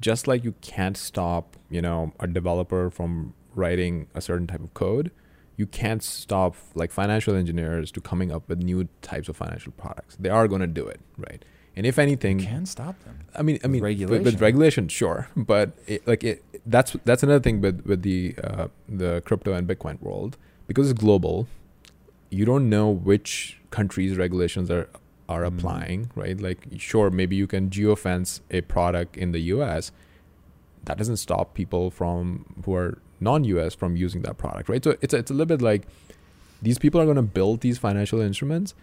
Just like you can't stop, you know, a developer from writing a certain type of code, you can't stop like financial engineers to coming up with new types of financial products. They are going to do it, right? And if anything, you can stop them. I mean, I With mean, regulation. With, with regulation, sure, but it, like it, that's that's another thing with with the uh, the crypto and Bitcoin world because it's global. You don't know which countries' regulations are are Mhm. applying, right? Like, sure, maybe you can geofence a product in the U.S. That doesn't stop people from who are non-U.S. from using that product, right? So it's a, it's a little bit like these people are going to build these financial instruments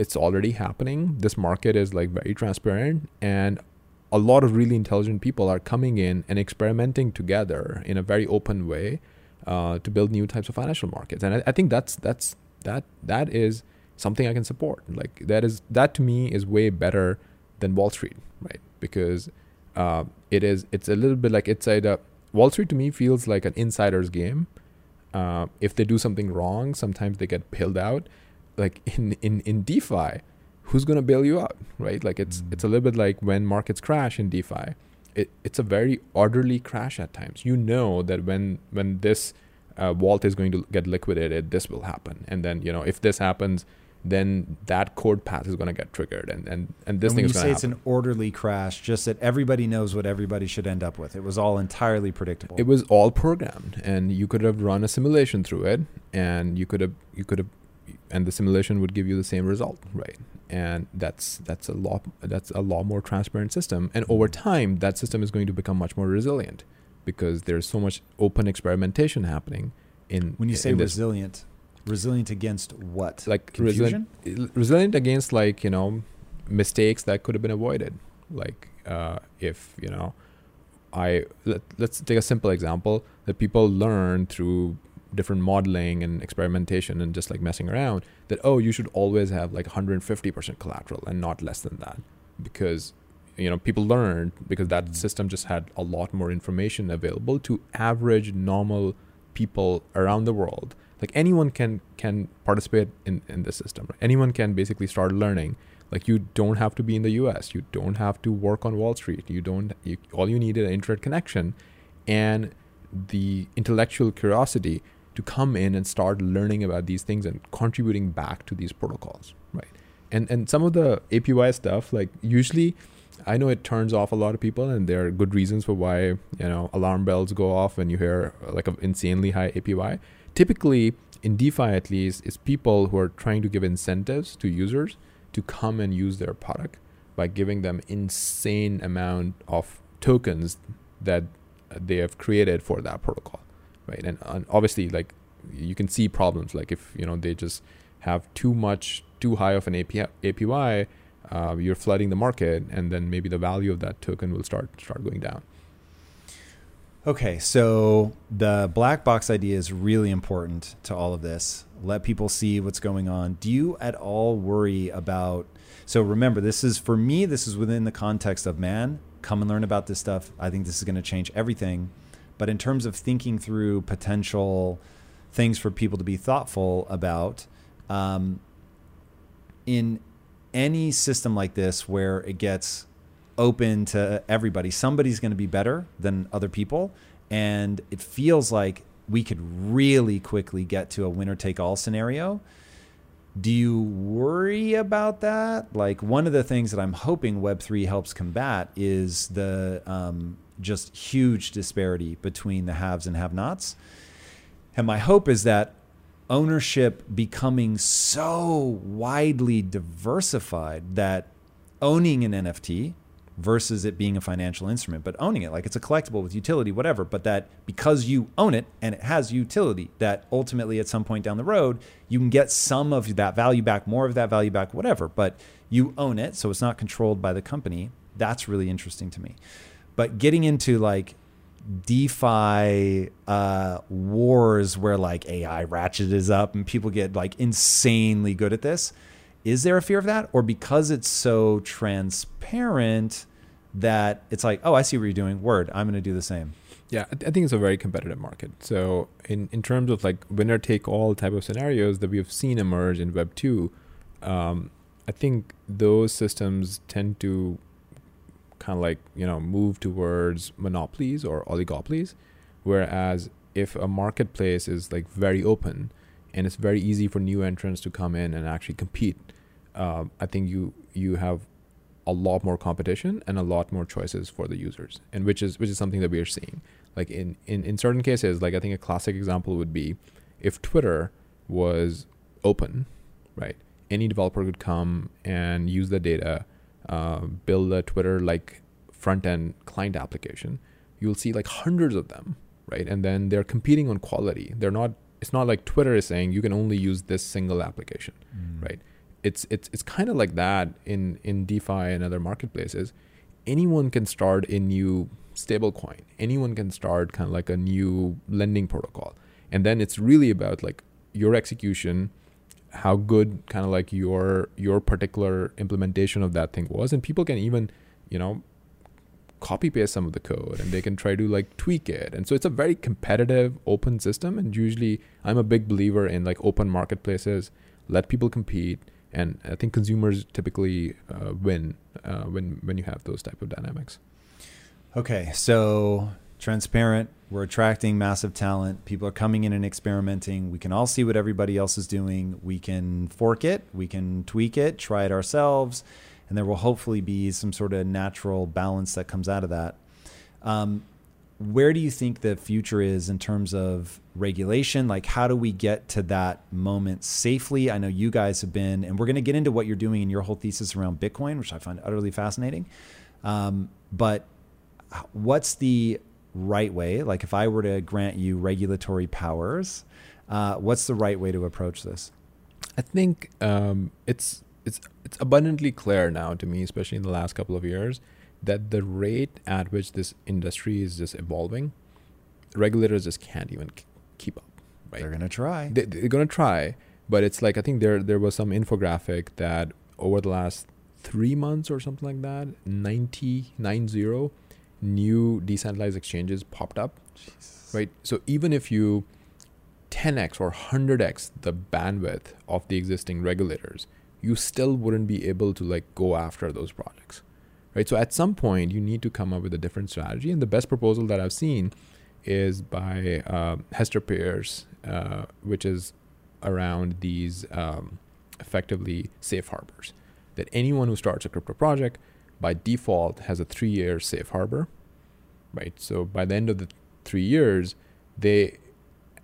it's already happening. This market is like very transparent, and a lot of really intelligent people are coming in and experimenting together in a very open way uh, to build new types of financial markets. And I, I think that's that's that that is something I can support. Like that is that to me is way better than Wall Street, right? Because uh, it is it's a little bit like it's a Wall Street to me feels like an insider's game. Uh, if they do something wrong, sometimes they get bailed out. Like in in in DeFi, who's gonna bail you out, right? Like it's mm-hmm. it's a little bit like when markets crash in DeFi. It, it's a very orderly crash at times. You know that when when this uh, vault is going to get liquidated, this will happen, and then you know if this happens, then that code path is going to get triggered, and and and this and thing is going to happen. You say it's an orderly crash, just that everybody knows what everybody should end up with. It was all entirely predictable. It was all programmed, and you could have run a simulation through it, and you could have you could have, and the simulation would give you the same result, right? And that's that's a lot that's a lot more transparent system, and over mm-hmm. time, that system is going to become much more resilient because there's so much open experimentation happening in when you say resilient resilient against what like Confusion? resilient resilient against like you know mistakes that could have been avoided like uh, if you know i let, let's take a simple example that people learn through different modeling and experimentation and just like messing around that oh you should always have like 150% collateral and not less than that because you know people learned because that mm. system just had a lot more information available to average normal people around the world like anyone can can participate in in this system right? anyone can basically start learning like you don't have to be in the us you don't have to work on wall street you don't you, all you need is an internet connection and the intellectual curiosity to come in and start learning about these things and contributing back to these protocols right and and some of the apy stuff like usually I know it turns off a lot of people, and there are good reasons for why you know alarm bells go off when you hear like an insanely high APY. Typically, in DeFi at least, it's people who are trying to give incentives to users to come and use their product by giving them insane amount of tokens that they have created for that protocol, right? And, and obviously, like you can see problems like if you know they just have too much, too high of an API, APY uh, you're flooding the market, and then maybe the value of that token will start start going down. Okay, so the black box idea is really important to all of this. Let people see what's going on. Do you at all worry about? So remember, this is for me. This is within the context of man. Come and learn about this stuff. I think this is going to change everything. But in terms of thinking through potential things for people to be thoughtful about, um, in any system like this where it gets open to everybody, somebody's going to be better than other people. And it feels like we could really quickly get to a winner take all scenario. Do you worry about that? Like, one of the things that I'm hoping Web3 helps combat is the um, just huge disparity between the haves and have nots. And my hope is that ownership becoming so widely diversified that owning an NFT versus it being a financial instrument, but owning it like it's a collectible with utility, whatever, but that because you own it and it has utility, that ultimately at some point down the road, you can get some of that value back, more of that value back, whatever, but you own it, so it's not controlled by the company. That's really interesting to me. But getting into like DeFi uh, wars where like AI ratchet is up and people get like insanely good at this. Is there a fear of that? Or because it's so transparent that it's like, oh, I see what you're doing. Word, I'm going to do the same. Yeah, I think it's a very competitive market. So in, in terms of like winner take all type of scenarios that we have seen emerge in Web two, um, I think those systems tend to kind of like you know move towards monopolies or oligopolies whereas if a marketplace is like very open and it's very easy for new entrants to come in and actually compete uh, i think you you have a lot more competition and a lot more choices for the users and which is which is something that we are seeing like in in, in certain cases like i think a classic example would be if twitter was open right any developer could come and use the data uh, build a Twitter like front end client application, you'll see like hundreds of them, right? And then they're competing on quality. They're not. It's not like Twitter is saying you can only use this single application, mm. right? It's it's it's kind of like that in in DeFi and other marketplaces. Anyone can start a new stablecoin. Anyone can start kind of like a new lending protocol, and then it's really about like your execution how good kind of like your your particular implementation of that thing was and people can even you know copy paste some of the code and they can try to like tweak it and so it's a very competitive open system and usually i'm a big believer in like open marketplaces let people compete and i think consumers typically uh, win uh, when when you have those type of dynamics okay so transparent we're attracting massive talent people are coming in and experimenting we can all see what everybody else is doing we can fork it we can tweak it try it ourselves and there will hopefully be some sort of natural balance that comes out of that. Um, where do you think the future is in terms of regulation? Like, how do we get to that moment safely? I know you guys have been, and we're going to get into what you're doing in your whole thesis around Bitcoin, which I find utterly fascinating. Um, but what's the right way? Like, if I were to grant you regulatory powers, uh, what's the right way to approach this? I think um, it's it's it's abundantly clear now to me, especially in the last couple of years, that the rate at which this industry is just evolving, regulators just can't even keep up. Right? They're gonna try. They, they're gonna try, but it's like I think there there was some infographic that over the last three months or something like that, 90, 90 new decentralized exchanges popped up. Jesus. Right. So even if you 10x or 100x the bandwidth of the existing regulators, you still wouldn't be able to like go after those projects right so at some point you need to come up with a different strategy and the best proposal that i've seen is by uh, hester Peirce, uh, which is around these um, effectively safe harbors that anyone who starts a crypto project by default has a three year safe harbor right so by the end of the three years they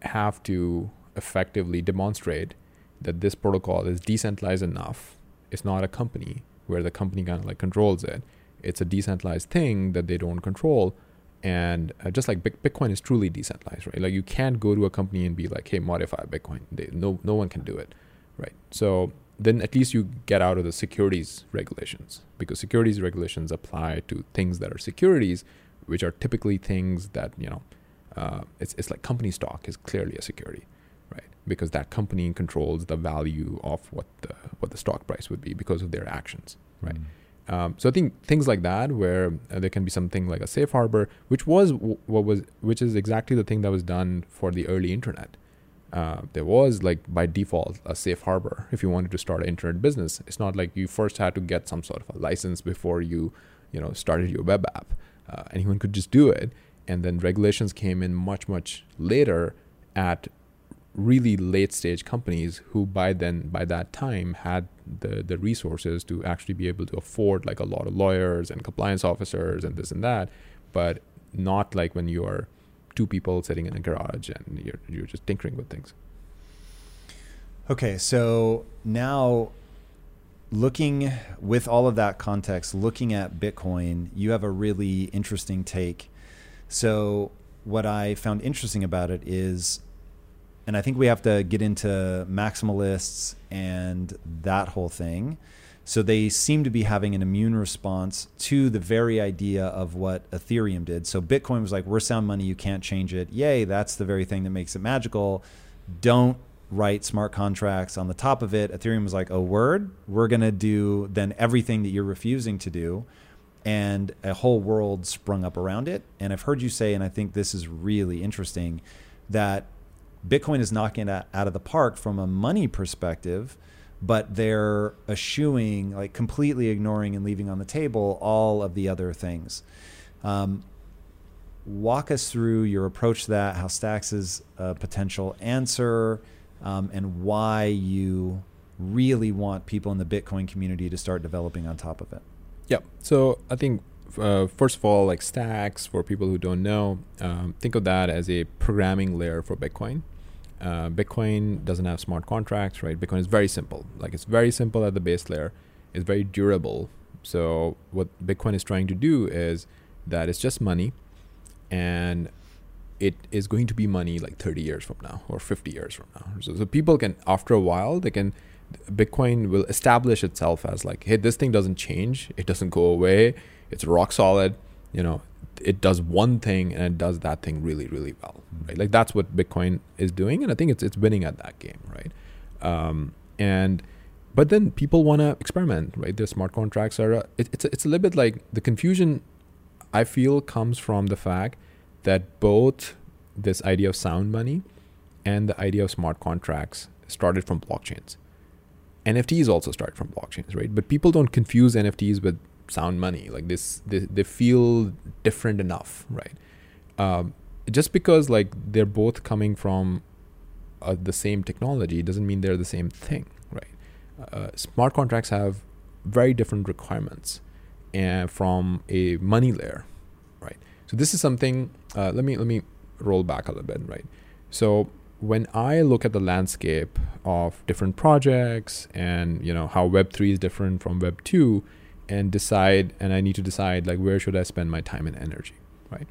have to effectively demonstrate that this protocol is decentralized enough. It's not a company where the company kind of like controls it. It's a decentralized thing that they don't control. And uh, just like Bitcoin is truly decentralized, right? Like you can't go to a company and be like, "Hey, modify Bitcoin." They, no, no one can do it, right? So then at least you get out of the securities regulations because securities regulations apply to things that are securities, which are typically things that you know, uh, it's it's like company stock is clearly a security right? because that company controls the value of what the what the stock price would be because of their actions, right? Mm. Um, so I think things like that, where uh, there can be something like a safe harbor, which was w- what was, which is exactly the thing that was done for the early internet. Uh, there was like by default a safe harbor if you wanted to start an internet business. It's not like you first had to get some sort of a license before you, you know, started your web app. Uh, anyone could just do it, and then regulations came in much much later at really late stage companies who by then by that time had the the resources to actually be able to afford like a lot of lawyers and compliance officers and this and that. But not like when you are two people sitting in a garage and you're you're just tinkering with things. Okay so now looking with all of that context looking at bitcoin you have a really interesting take. So what i found interesting about it is and I think we have to get into maximalists and that whole thing. So they seem to be having an immune response to the very idea of what Ethereum did. So Bitcoin was like, we're sound money, you can't change it. Yay, that's the very thing that makes it magical. Don't write smart contracts on the top of it. Ethereum was like, oh, word, we're going to do then everything that you're refusing to do. And a whole world sprung up around it. And I've heard you say, and I think this is really interesting, that Bitcoin is knocking it out of the park from a money perspective, but they're eschewing, like completely ignoring and leaving on the table all of the other things. Um, walk us through your approach to that, how Stacks is a potential answer, um, and why you really want people in the Bitcoin community to start developing on top of it. Yep. So I think uh, first of all, like Stacks, for people who don't know, um, think of that as a programming layer for Bitcoin uh, Bitcoin doesn't have smart contracts, right? Bitcoin is very simple. Like it's very simple at the base layer. It's very durable. So what Bitcoin is trying to do is that it's just money, and it is going to be money like 30 years from now or 50 years from now. So, so people can, after a while, they can. Bitcoin will establish itself as like, hey, this thing doesn't change. It doesn't go away. It's rock solid. You know, it does one thing and it does that thing really really well right like that's what bitcoin is doing and i think it's it's winning at that game right um, and but then people want to experiment, right? The smart contracts are it, it's it's a little bit like the confusion. I feel comes from the fact that both this idea of sound money and the idea of smart contracts started from blockchains. NFTs also start from blockchains, right? But people don't confuse NFTs with sound money. Like this, they, they feel different enough, right? Um, just because like they're both coming from uh, the same technology doesn't mean they're the same thing, right? Uh, smart contracts have very different requirements and from a money layer, right? So this is something. Uh, let me let me roll back a little bit, right? So when I look at the landscape of different projects and you know how Web three is different from Web two, and decide, and I need to decide like where should I spend my time and energy, right?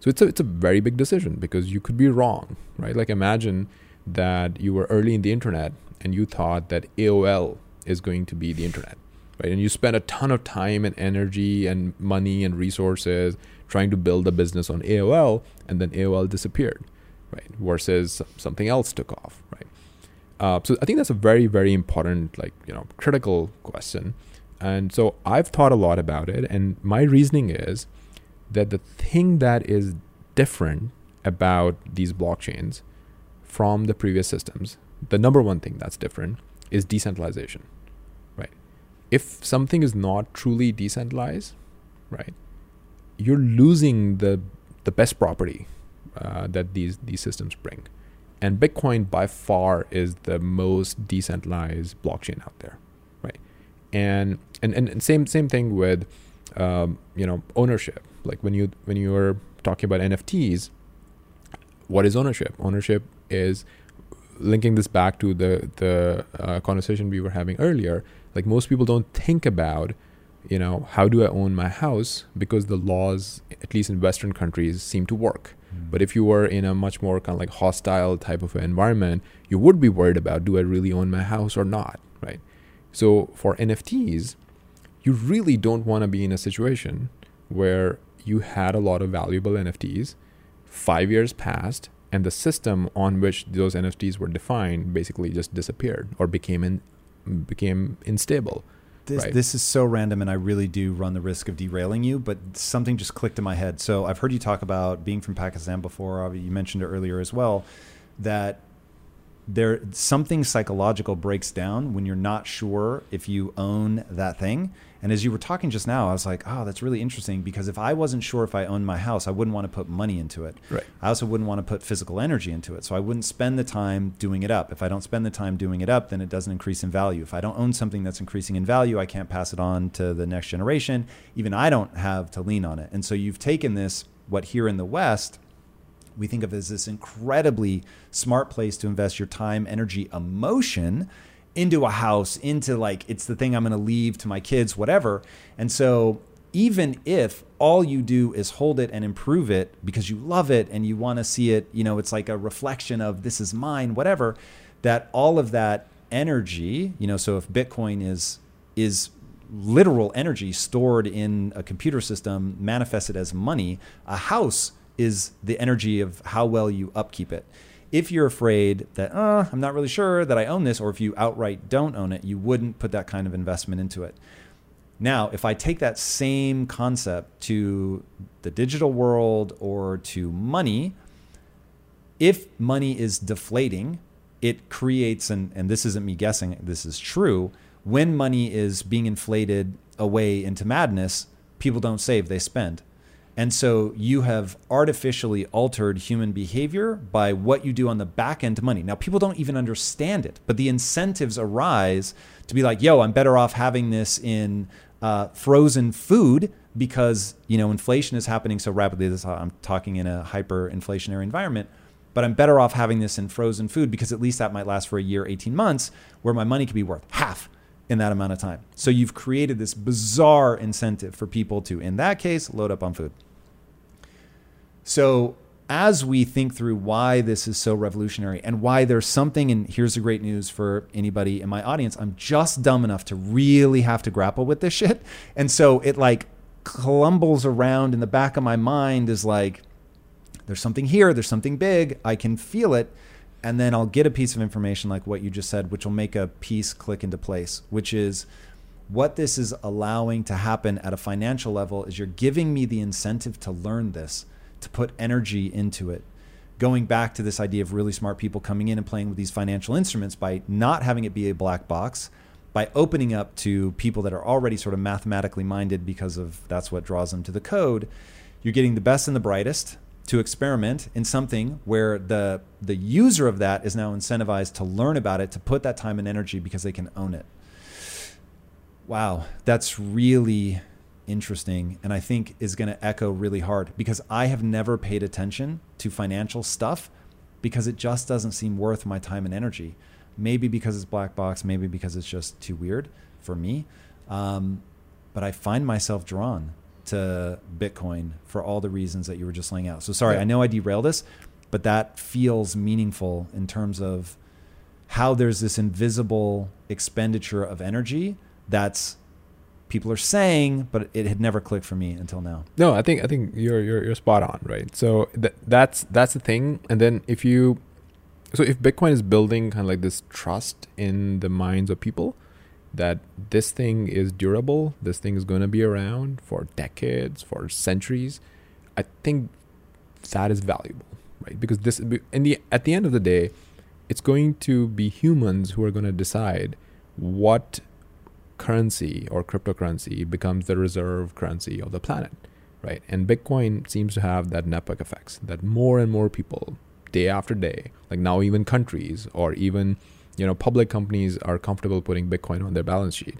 So it's a it's a very big decision because you could be wrong, right? Like imagine that you were early in the internet and you thought that AOL is going to be the internet, right? And you spent a ton of time and energy and money and resources trying to build a business on AOL, and then AOL disappeared right? Versus something else took off, right? Uh, so I think that's a very, very important, like you know, critical question. And so I've thought a lot about it, and my reasoning is that the thing that is different about these blockchains from the previous systems, the number one thing that's different is decentralization, right? If something is not truly decentralized, right, you're losing the the best property uh, that these these systems bring. And Bitcoin by far is the most decentralized blockchain out there, And and, and same same thing with um, you know ownership. Like when you when you were talking about NFTs, what is ownership? Ownership is linking this back to the the uh, conversation we were having earlier. Like most people don't think about you know how do I own my house because the laws, at least in Western countries, seem to work but if you were in a much more kind of like hostile type of environment, you would be worried about do I really own my house or not, right? So for NFTs, you really don't want to be in a situation where you had a lot of valuable NFTs, five years passed, and the system on which those NFTs were defined basically just disappeared or became in, became unstable. This, right. this is so random, and I really do run the risk of derailing you, but something just clicked in my head. So I've heard you talk about being from Pakistan before. You mentioned it earlier as well, that there something psychological breaks down when you're not sure if you own that thing and as you were talking just now, I was like, oh, that's really interesting because if I wasn't sure if I owned my house, I wouldn't want to put money into it. Right. I also wouldn't want to put physical energy into it. So I wouldn't spend the time doing it up. If I don't spend the time doing it up, then it doesn't increase in value. If I don't own something that's increasing in value, I can't pass it on to the next generation. Even I don't have to lean on it. And so you've taken this, what here in the West, we think of as this incredibly smart place to invest your time, energy, emotion into a house, into like it's the thing I'm going to leave to my kids, whatever. And so even if all you do is hold it and improve it because you love it and you want to see it, you know, it's like a reflection of this is mine, whatever, that all of that energy, you know, so if Bitcoin is is literal energy stored in a computer system manifested as money, a house is the energy of how well you upkeep it if you're afraid that, uh, I'm not really sure that I own this, or if you outright don't own it, you wouldn't put that kind of investment into it. Now, if I take that same concept to the digital world or to money, if money is deflating, it creates, and, and this isn't me guessing, this is true. When money is being inflated away into madness, people don't save, they spend. And so you have artificially altered human behavior by what you do on the back end money. Now, people don't even understand it, but the incentives arise to be like, yo, I'm better off having this in uh, frozen food because, you know, inflation is happening so rapidly. This, I'm talking in a hyperinflationary environment, but I'm better off having this in frozen food because at least that might last for a year, 18 months, where my money could be worth half in that amount of time. So you've created this bizarre incentive for people to, in that case, load up on food. So as we think through why this is so revolutionary and why there's something, and here's the great news for anybody in my audience, I'm just dumb enough to really have to grapple with this shit. And so it like clumbles around in the back of my mind is like, there's something here, there's something big, I can feel it. And then I'll get a piece of information like what you just said, which will make a piece click into place, which is what this is allowing to happen at a financial level is you're giving me the incentive to learn this, to put energy into it. Going back to this idea of really smart people coming in and playing with these financial instruments by not having it be a black box, by opening up to people that are already sort of mathematically minded because of that's what draws them to the code, you're getting the best and the brightest to experiment in something where the the user of that is now incentivized to learn about it, to put that time and energy because they can own it. Wow, that's really interesting and I think is going to echo really hard because I have never paid attention to financial stuff because it just doesn't seem worth my time and energy. Maybe because it's black box, maybe because it's just too weird for me. Um, but I find myself drawn to Bitcoin for all the reasons that you were just laying out. So sorry, yeah. I know I derailed this, but that feels meaningful in terms of how there's this invisible expenditure of energy that's people are saying, but it had never clicked for me until now. No, I think I think you're you're, you're spot on, right? So th- that's that's the thing. And then if you so if Bitcoin is building kind of like this trust in the minds of people, that this thing is durable, this thing is going to be around for decades, for centuries, I think that is valuable, right? Because this in the at the end of the day, it's going to be humans who are going to decide what currency or cryptocurrency becomes the reserve currency of the planet, right? And Bitcoin seems to have that network effects that more and more people day after day, like now even countries or even you know public companies are comfortable putting bitcoin on their balance sheet.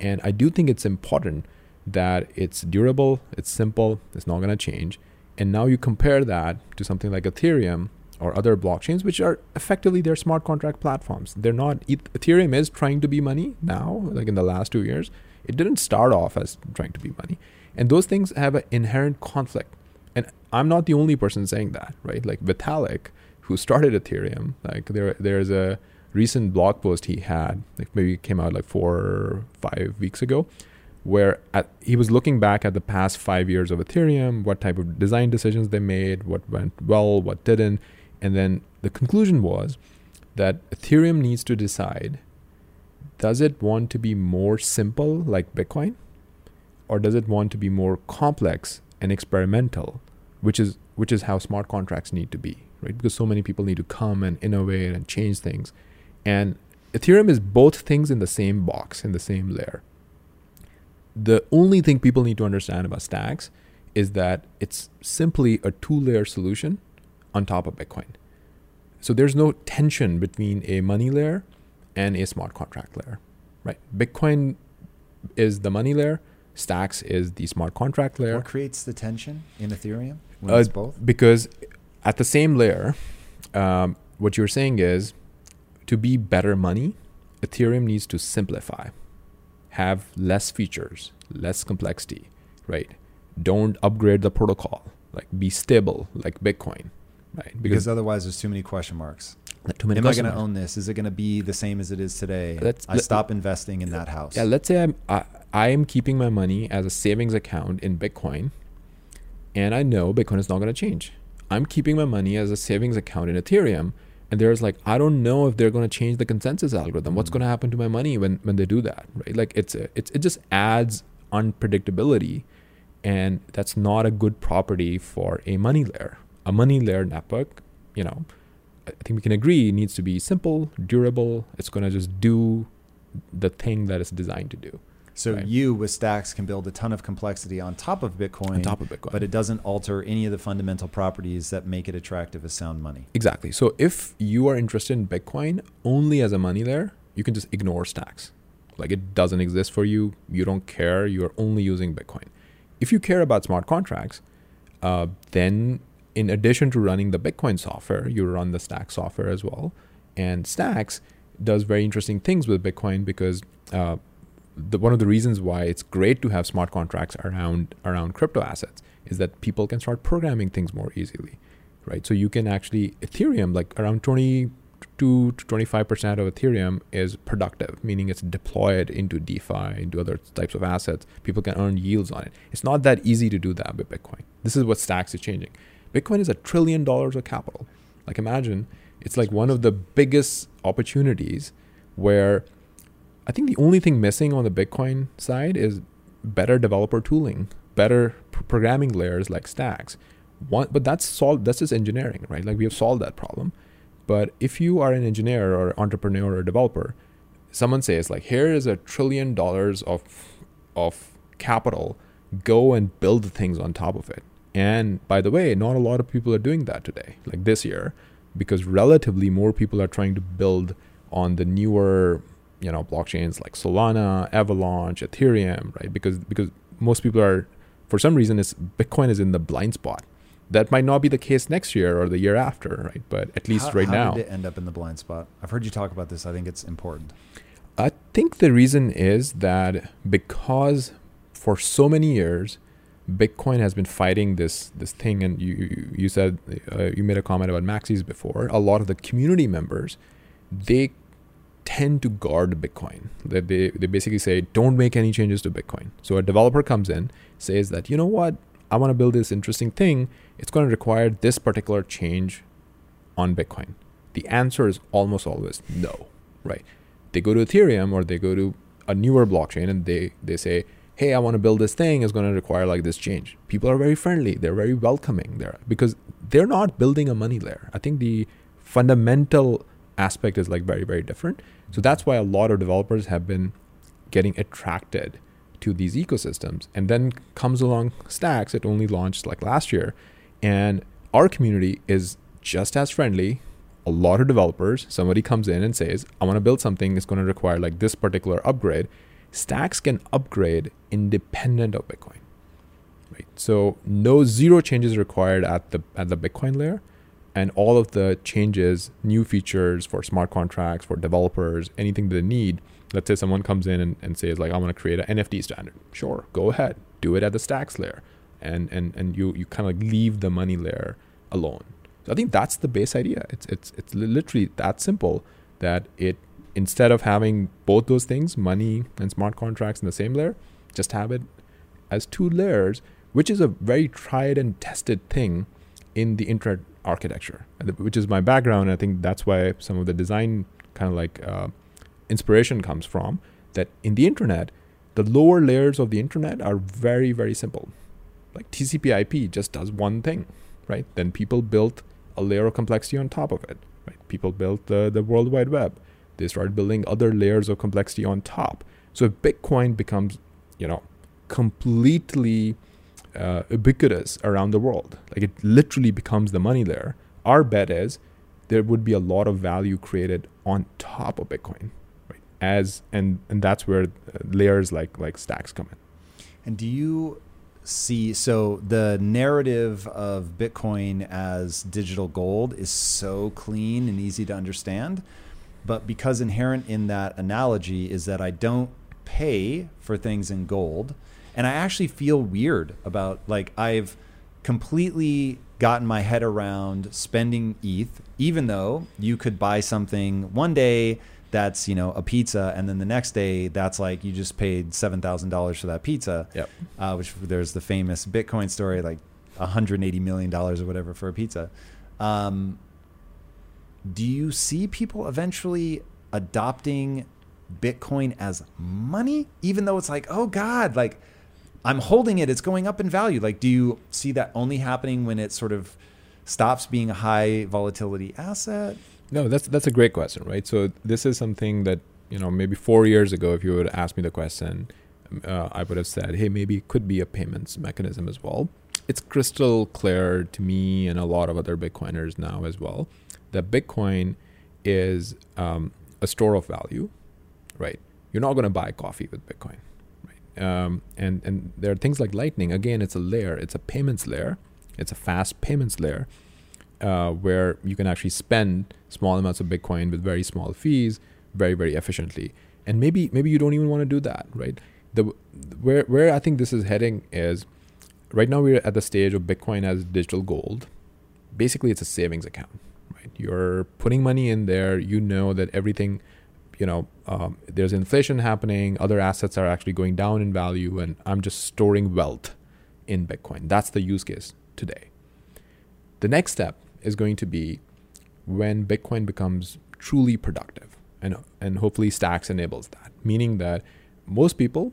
And i do think it's important that it's durable it's simple it's not going to change. And now you compare that to something like ethereum or other blockchains which are effectively their smart contract platforms. They're not ethereum is trying to be money now like in the last 2 years. It didn't start off as trying to be money. And those things have an inherent conflict. And i'm not the only person saying that right? Like vitalik who started ethereum like there there's a recent blog post he had, like maybe came out like four or five weeks ago, where at, he was looking back at the past five years of Ethereum, what type of design decisions they made, what went well, what didn't. And then the conclusion was that Ethereum needs to decide does it want to be more simple like Bitcoin? Or does it want to be more complex and experimental, which is which is how smart contracts need to be, right? Because so many people need to come and innovate and change things. And Ethereum is both things in the same box, in the same layer. The only thing people need to understand about stacks is that it's simply a two layer solution on top of Bitcoin. So there's no tension between a money layer and a smart contract layer, right? Bitcoin is the money layer, Stacks is the smart contract layer. What creates the tension in Ethereum when uh, it's both? Because at the same layer, um, what you're saying is to be better money, Ethereum needs to simplify, have less features, less complexity, right? Don't upgrade the protocol, like be stable like Bitcoin, right? Because, because otherwise there's too many question marks. Too many Am I going to own this? Is it going to be the same as it is today? Let's, I let, stop investing in that house. Yeah, let's say I'm I, I am keeping my money as a savings account in Bitcoin, and I know Bitcoin is not going to change. I'm keeping my money as a savings account in Ethereum, and there's like i don't know if they're going to change the consensus algorithm. What's mm. going to happen to my money when when they do that right? Like it's a, it's it just adds unpredictability and that's not a good property for a money layer. A money layer network you know i think we can agree needs to be simple durable. It's going to just do the thing that it's designed to do so right. you with Stacks can build a ton of complexity on top of Bitcoin. On top of Bitcoin. But it doesn't alter any of the fundamental properties that make it attractive as sound money. Exactly. So if you are interested in Bitcoin only as a money layer, you can just ignore Stacks. Like it doesn't exist for you. You don't care. You're only using Bitcoin. If you care about smart contracts, uh, then in addition to running the Bitcoin software, you run the Stacks software as well. And Stacks does very interesting things with Bitcoin because uh, the one of the reasons why it's great to have smart contracts around around crypto assets is that people can start programming things more easily, right? So you can actually Ethereum like around 20 to 25% of Ethereum is productive, meaning it's deployed into DeFi, into other types of assets. People can earn yields on it. It's not that easy to do that with Bitcoin. This is what Stacks is changing. Bitcoin is a trillion dollars of capital. Like imagine It's like one of the biggest opportunities where I think the only thing missing on the Bitcoin side is better developer tooling, better pr- programming layers like stacks. One, but that's solved. That's just engineering, right? Like we have solved that problem. But if you are an engineer or entrepreneur or developer, someone says like, here is a trillion dollars of of capital. Go and build things on top of it. And by the way, not a lot of people are doing that today, like this year, because relatively more people are trying to build on the newer, you know, blockchains like Solana, Avalanche, Ethereum, right? Because because most people are, for some reason, is Bitcoin is in the blind spot. That might not be the case next year or the year after, right? But at least how, right how now, did it end up in the blind spot? I've heard you talk about this. I think it's important. I think the reason is that because for so many years, Bitcoin has been fighting this this thing, and you you said uh, you made a comment about maxis before. A lot of the community members, they tend to guard Bitcoin. That they they basically say don't make any changes to Bitcoin. So a developer comes in, says that you know what, I want to build this interesting thing. It's going to require this particular change on Bitcoin. The answer is almost always no, right? They go to Ethereum or they go to a newer blockchain and they they say hey, I want to build this thing, is going to require like this change. People are very friendly. They're very welcoming there because they're not building a money layer. I think the fundamental aspect is like very, very different. So that's why a lot of developers have been getting attracted to these ecosystems. And then comes along Stacks, it only launched like last year. And our community is just as friendly. A lot of developers, somebody comes in and says, I want to build something, it's going to require like this particular upgrade stacks can upgrade independent of Bitcoin. Right. So no zero changes required at the at the Bitcoin layer. And all of the changes, new features for smart contracts, for developers, anything they need. Let's say someone comes in and, and says, like, I want to create an NFT standard. Sure, go ahead. Do it at the stacks layer. And and and you you kind of like leave the money layer alone. So I think that's the base idea. It's it's it's literally that simple that it instead of having both those things, money and smart contracts in the same layer, just have it as two layers, which is a very tried and tested thing in the internet architecture, which is my background. I think that's why some of the design kind of like uh, inspiration comes from. That in the internet, the lower layers of the internet are very, very simple. Like TCP/IP just does one thing, right? Then people built a layer of complexity on top of it. Right? People built the the World Wide Web they started building other layers of complexity on top. So if Bitcoin becomes, you know, completely uh, ubiquitous around the world, like it literally becomes the money layer, our bet is there would be a lot of value created on top of Bitcoin, right? As and and that's where uh, layers like like stacks come in. And do you see so the narrative of Bitcoin as digital gold is so clean and easy to understand? But because inherent in that analogy is that I don't pay for things in gold, and I actually feel weird about like I've completely gotten my head around spending ETH, even though you could buy something one day that's you know a pizza, and then the next day that's like you just paid seven thousand dollars for that pizza. Yep. Uh, which there's the famous Bitcoin story, like 180 million dollars or whatever for a pizza. Um, do you see people eventually adopting Bitcoin as money, even though it's like, oh God, like I'm holding it, it's going up in value. Like, do you see that only happening when it sort of stops being a high volatility asset? No, that's that's a great question, right? So this is something that you know maybe four years ago, if you would ask me the question, uh, I would have said, hey, maybe it could be a payments mechanism as well. It's crystal clear to me and a lot of other Bitcoiners now as well that Bitcoin is um, a store of value, right? You're not going to buy coffee with Bitcoin? Um, and and there are things like Lightning. Again, it's a layer. It's a payments layer. It's a fast payments layer uh, where you can actually spend small amounts of Bitcoin with very small fees, very very efficiently. And maybe maybe you don't even want to do that, right? The where where I think this is heading is right now we're at the stage of Bitcoin as digital gold. Basically, it's a savings account, Right? you're putting money in there. You know that everything, you know, um, there's inflation happening. Other assets are actually going down in value, and I'm just storing wealth in Bitcoin. That's the use case today. The next step is going to be when Bitcoin becomes truly productive, and and hopefully Stacks enables that. Meaning that most people,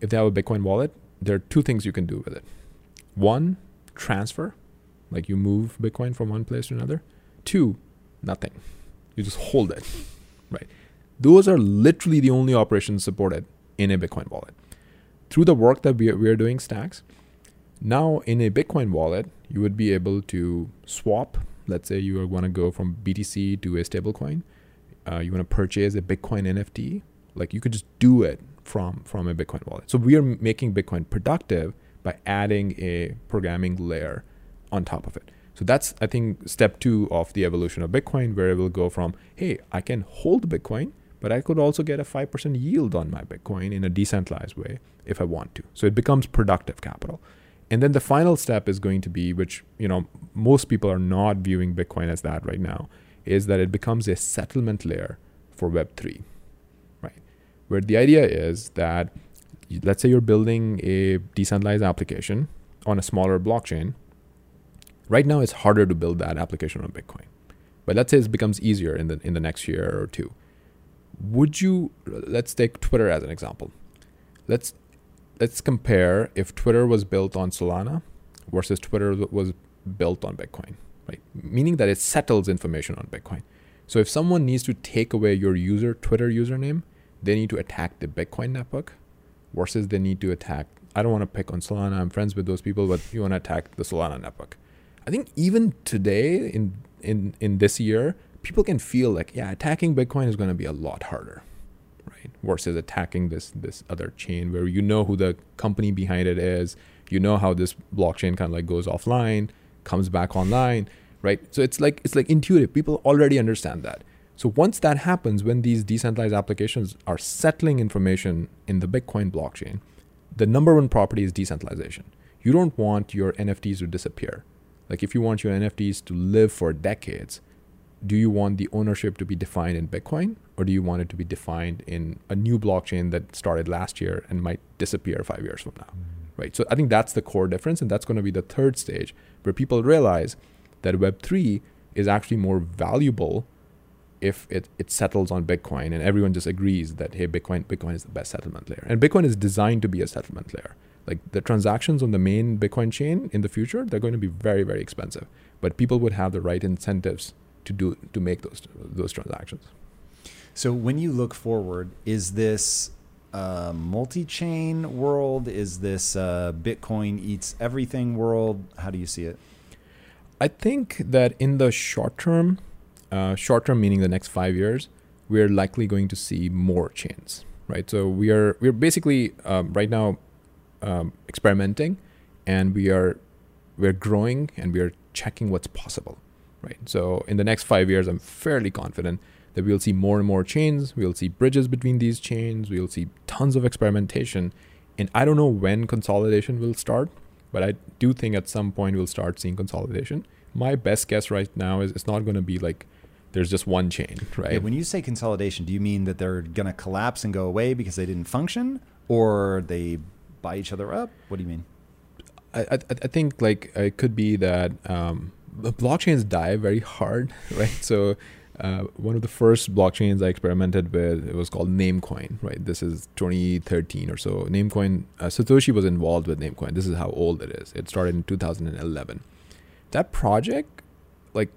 if they have a Bitcoin wallet, there are two things you can do with it. One, transfer, like you move Bitcoin from one place to another. Two, nothing. You just hold it, right? Those are literally the only operations supported in a Bitcoin wallet. Through the work that we are, we are doing, Stacks, now in a Bitcoin wallet, you would be able to swap. Let's say you want to go from BTC to a stablecoin. Uh, you want to purchase a Bitcoin NFT. Like you could just do it from from a Bitcoin wallet. So we are making Bitcoin productive by adding a programming layer on top of it. So that's I think step two of the evolution of Bitcoin, where it will go from hey, I can hold Bitcoin, but I could also get a five percent yield on my Bitcoin in a decentralized way if I want to. So it becomes productive capital. And then the final step is going to be, which you know most people are not viewing Bitcoin as that right now, is that it becomes a settlement layer for Web three, right? Where the idea is that let's say you're building a decentralized application on a smaller blockchain. Right now, it's harder to build that application on Bitcoin, but let's say it becomes easier in the in the next year or two. Would you? Let's take Twitter as an example. Let's let's compare if Twitter was built on Solana versus Twitter was built on Bitcoin, right? Meaning that it settles information on Bitcoin. So if someone needs to take away your user Twitter username, they need to attack the Bitcoin network versus they need to attack. I don't want to pick on Solana. I'm friends with those people, but you want to attack the Solana network. I think even today in in in this year, people can feel like yeah, attacking Bitcoin is going to be a lot harder right? Versus attacking this this other chain where you know who the company behind it is, you know how this blockchain kind of like goes offline, comes back online, right? So it's like it's like intuitive. People already understand that. So once that happens, when these decentralized applications are settling information in the Bitcoin blockchain, the number one property is decentralization. You don't want your NFTs to disappear. Like if you want your NFTs to live for decades, do you want the ownership to be defined in Bitcoin or do you want it to be defined in a new blockchain that started last year and might disappear five years from now? Mm. Right. So I think that's the core difference. And that's going to be the third stage where people realize that Web3 is actually more valuable if it, it settles on Bitcoin and everyone just agrees that, hey, Bitcoin, Bitcoin is the best settlement layer. And Bitcoin is designed to be a settlement layer. Like the transactions on the main Bitcoin chain in the future, they're going to be very, very expensive. But people would have the right incentives to do to make those those transactions. So when you look forward, is this a multi-chain world? Is this a Bitcoin eats everything world? How do you see it? I think that in the short term, uh, short term meaning the next five years, we're likely going to see more chains, right? So we are we're basically um, right now um, experimenting, and we are we're growing and we are checking what's possible right? So in the next five years, I'm fairly confident that we'll see more and more chains. We'll see bridges between these chains. We'll see tons of experimentation. And I don't know when consolidation will start, but I do think at some point we'll start seeing consolidation. My best guess right now is it's not going to be like there's just one chain, right? Yeah, when you say consolidation, do you mean that they're going to collapse and go away because they didn't function, or they buy each other up? What do you mean? I I, I think like it could be that um, blockchains die very hard, right? So uh, one of the first blockchains I experimented with it was called Namecoin, right? This is 2013 or so. Namecoin, uh, Satoshi was involved with Namecoin. This is how old it is. It started in 2011. That project, like,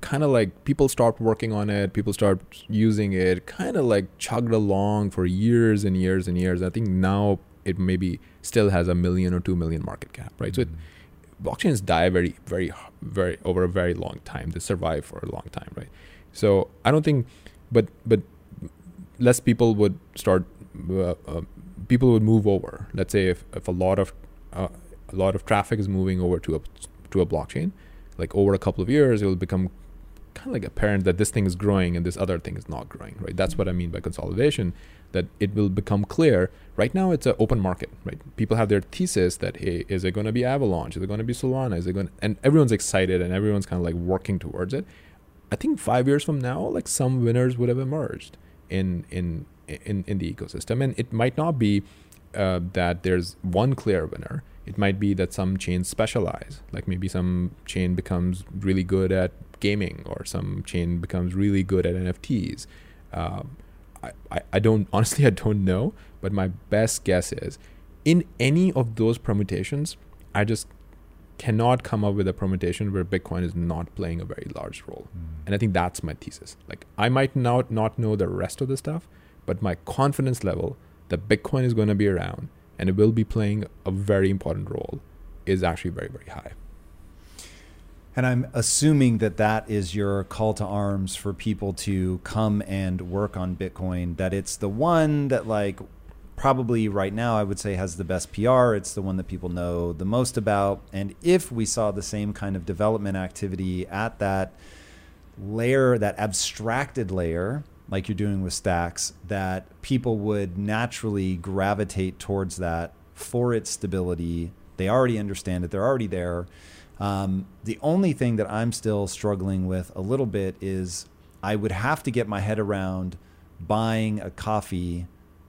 kind of like people start working on it, people start using it, kind of like chugged along for years and years and years. I think now it maybe still has a million or two million market cap, right? Mm-hmm. So it mm-hmm blockchains die very, very, very over a very long time. They survive for a long time, right? So I don't think, but but less people would start. Uh, uh, people would move over. Let's say if, if a lot of uh, a lot of traffic is moving over to a to a blockchain, like over a couple of years, it will become kind of like apparent that this thing is growing and this other thing is not growing, right? That's what I mean by consolidation that it will become clear. Right now, it's an open market, right? People have their thesis that, hey, is it going to be Avalanche? Is it going to be Solana? Is it going? And everyone's excited and everyone's kind of like working towards it. I think five years from now, like some winners would have emerged in in in in the ecosystem, and it might not be uh, that there's one clear winner. It might be that some chains specialize, like maybe some chain becomes really good at gaming, or some chain becomes really good at NFTs. Um, I, I, I don't honestly I don't know, but my best guess is in any of those permutations, I just cannot come up with a permutation where Bitcoin is not playing a very large role. Mm. And I think that's my thesis. Like I might not not know the rest of the stuff, but my confidence level that Bitcoin is going to be around and it will be playing a very important role is actually very very high. And I'm assuming that that is your call to arms for people to come and work on Bitcoin. That it's the one that like probably right now I would say has the best PR. It's the one that people know the most about. And if we saw the same kind of development activity at that layer, that abstracted layer, like you're doing with stacks, that people would naturally gravitate towards that for its stability. They already understand it, they're already there. Um, the only thing that I'm still struggling with a little bit is I would have to get my head around buying a coffee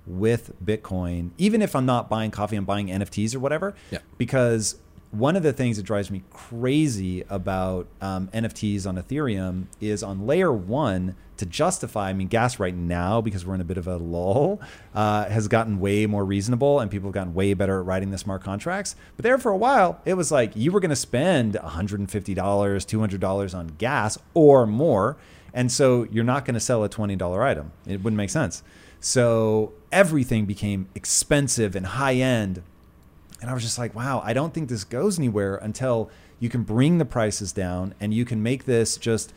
with Bitcoin, even if I'm not buying coffee, I'm buying NFTs or whatever. Yeah. Because one of the things that drives me crazy about um, NFTs on Ethereum is on layer one to justify. I mean, gas right now because we're in a bit of a lull uh, has gotten way more reasonable, and people have gotten way better at writing the smart contracts. But there for a while, it was like you were going to spend $150, $200 on gas or more, and so you're not going to sell a $20 item. It wouldn't make sense. So everything became expensive and high end. And I was just like, wow, I don't think this goes anywhere until you can bring the prices down and you can make this just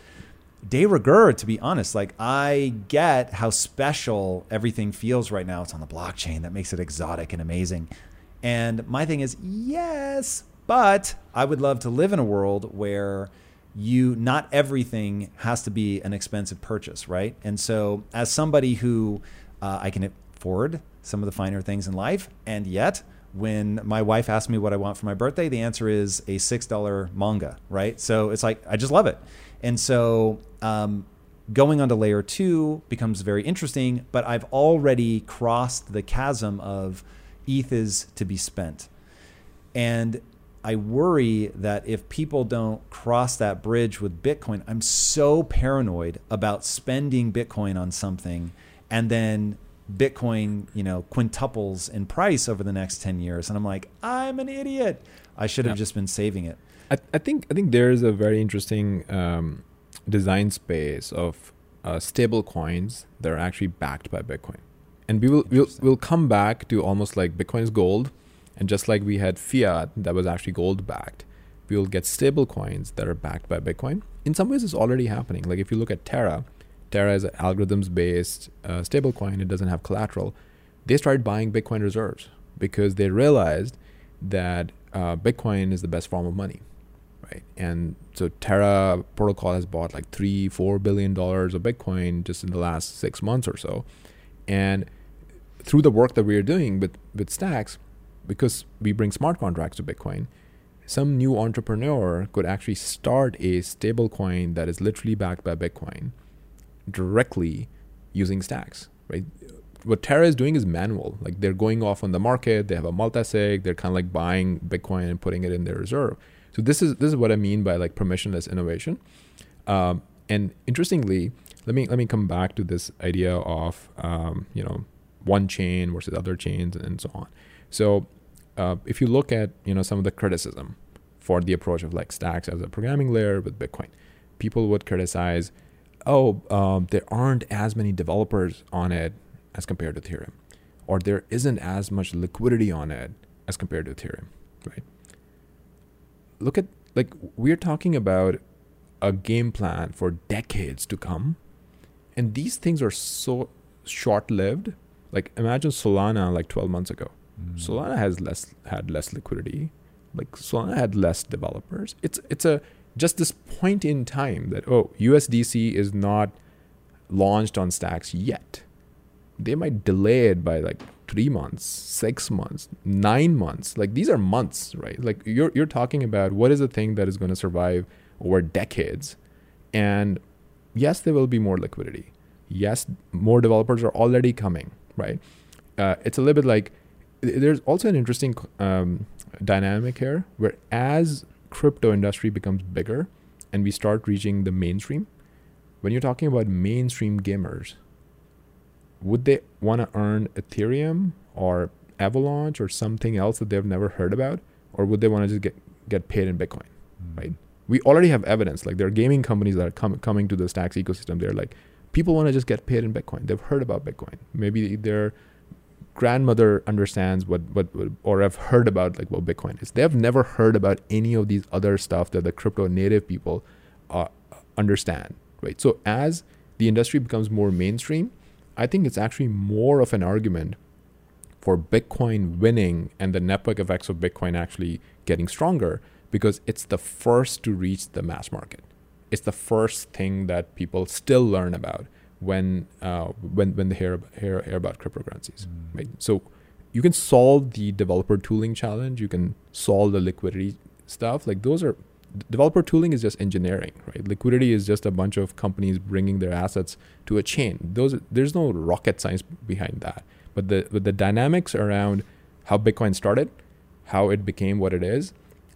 de rigueur, to be honest. Like, I get how special everything feels right now. It's on the blockchain that makes it exotic and amazing. And my thing is, yes, but I would love to live in a world where you not everything has to be an expensive purchase, right? And so, as somebody who uh, I can afford some of the finer things in life. And yet, when my wife asks me what I want for my birthday, the answer is a $6 manga, right? So it's like, I just love it. And so, um, going on to layer two becomes very interesting, but I've already crossed the chasm of ETH is to be spent. And I worry that if people don't cross that bridge with Bitcoin, I'm so paranoid about spending Bitcoin on something and then Bitcoin, you know, quintuples in price over the next 10 years. And I'm like, I'm an idiot. I should have yeah. just been saving it. I, I, think I think there's a very interesting um, design space of uh, stable coins that are actually backed by Bitcoin. And we will we'll, we'll come back to almost like Bitcoin is gold. And just like we had fiat that was actually gold backed, we will get stable coins that are backed by Bitcoin. In some ways, it's already happening. Like if you look at Terra, Terra is an algorithms based uh, stablecoin, it doesn't have collateral. They started buying Bitcoin reserves because they realized that uh, Bitcoin is the best form of money, right? And so Terra Protocol has bought like three, four billion dollars of Bitcoin just in the last six months or so. And through the work that we are doing with, with Stacks, because we bring smart contracts to Bitcoin, some new entrepreneur could actually start a stablecoin that is literally backed by Bitcoin directly using stacks, right? What Terra is doing is manual. Like they're going off on the market, they have a multi-sig, they're kind of like buying Bitcoin and putting it in their reserve. So this is this is what I mean by like permissionless innovation. Um, and interestingly, let me let me come back to this idea of um, you know one chain versus other chains and so on. So uh, if you look at you know some of the criticism for the approach of like stacks as a programming layer with Bitcoin, people would criticize oh, um, there aren't as many developers on it as compared to Ethereum, or there isn't as much liquidity on it as compared to Ethereum, right? Look at like we're talking about a game plan for decades to come, and these things are so short-lived. Like imagine Solana like 12 months ago. Mm. Solana has less had less liquidity. Like Solana had less developers. It's it's a just this point in time that oh USDC is not launched on stacks yet. They might delay it by like three months, six months, nine months. Like these are months, right? Like you're you're talking about what is a thing that is going to survive over decades. And yes, there will be more liquidity. Yes, more developers are already coming, right? Uh, it's a little bit like there's also an interesting um, dynamic here where as crypto industry becomes bigger and we start reaching the mainstream, when you're talking about mainstream gamers, would they want to earn Ethereum or Avalanche or something else that they've never heard about, or would they want to just get get paid in Bitcoin, mm. right? We already have evidence. Like there are gaming companies that are com- coming to the Stacks ecosystem. They're like, people want to just get paid in Bitcoin. They've heard about Bitcoin. Maybe their grandmother understands what, what, or have heard about like what Bitcoin is. They have never heard about any of these other stuff that the crypto native people uh, understand, right? So as the industry becomes more mainstream, I think it's actually more of an argument for Bitcoin winning and the network effects of Bitcoin actually getting stronger because it's the first to reach the mass market. It's the first thing that people still learn about when uh, when when they hear, hear hear about cryptocurrencies. Mm. Right. So you can solve the developer tooling challenge. You can solve the liquidity stuff. Like those are developer tooling is just engineering, right? Liquidity is just a bunch of companies bringing their assets to a chain. Those there's no rocket science behind that. But the but the dynamics around how Bitcoin started, how it became what it is,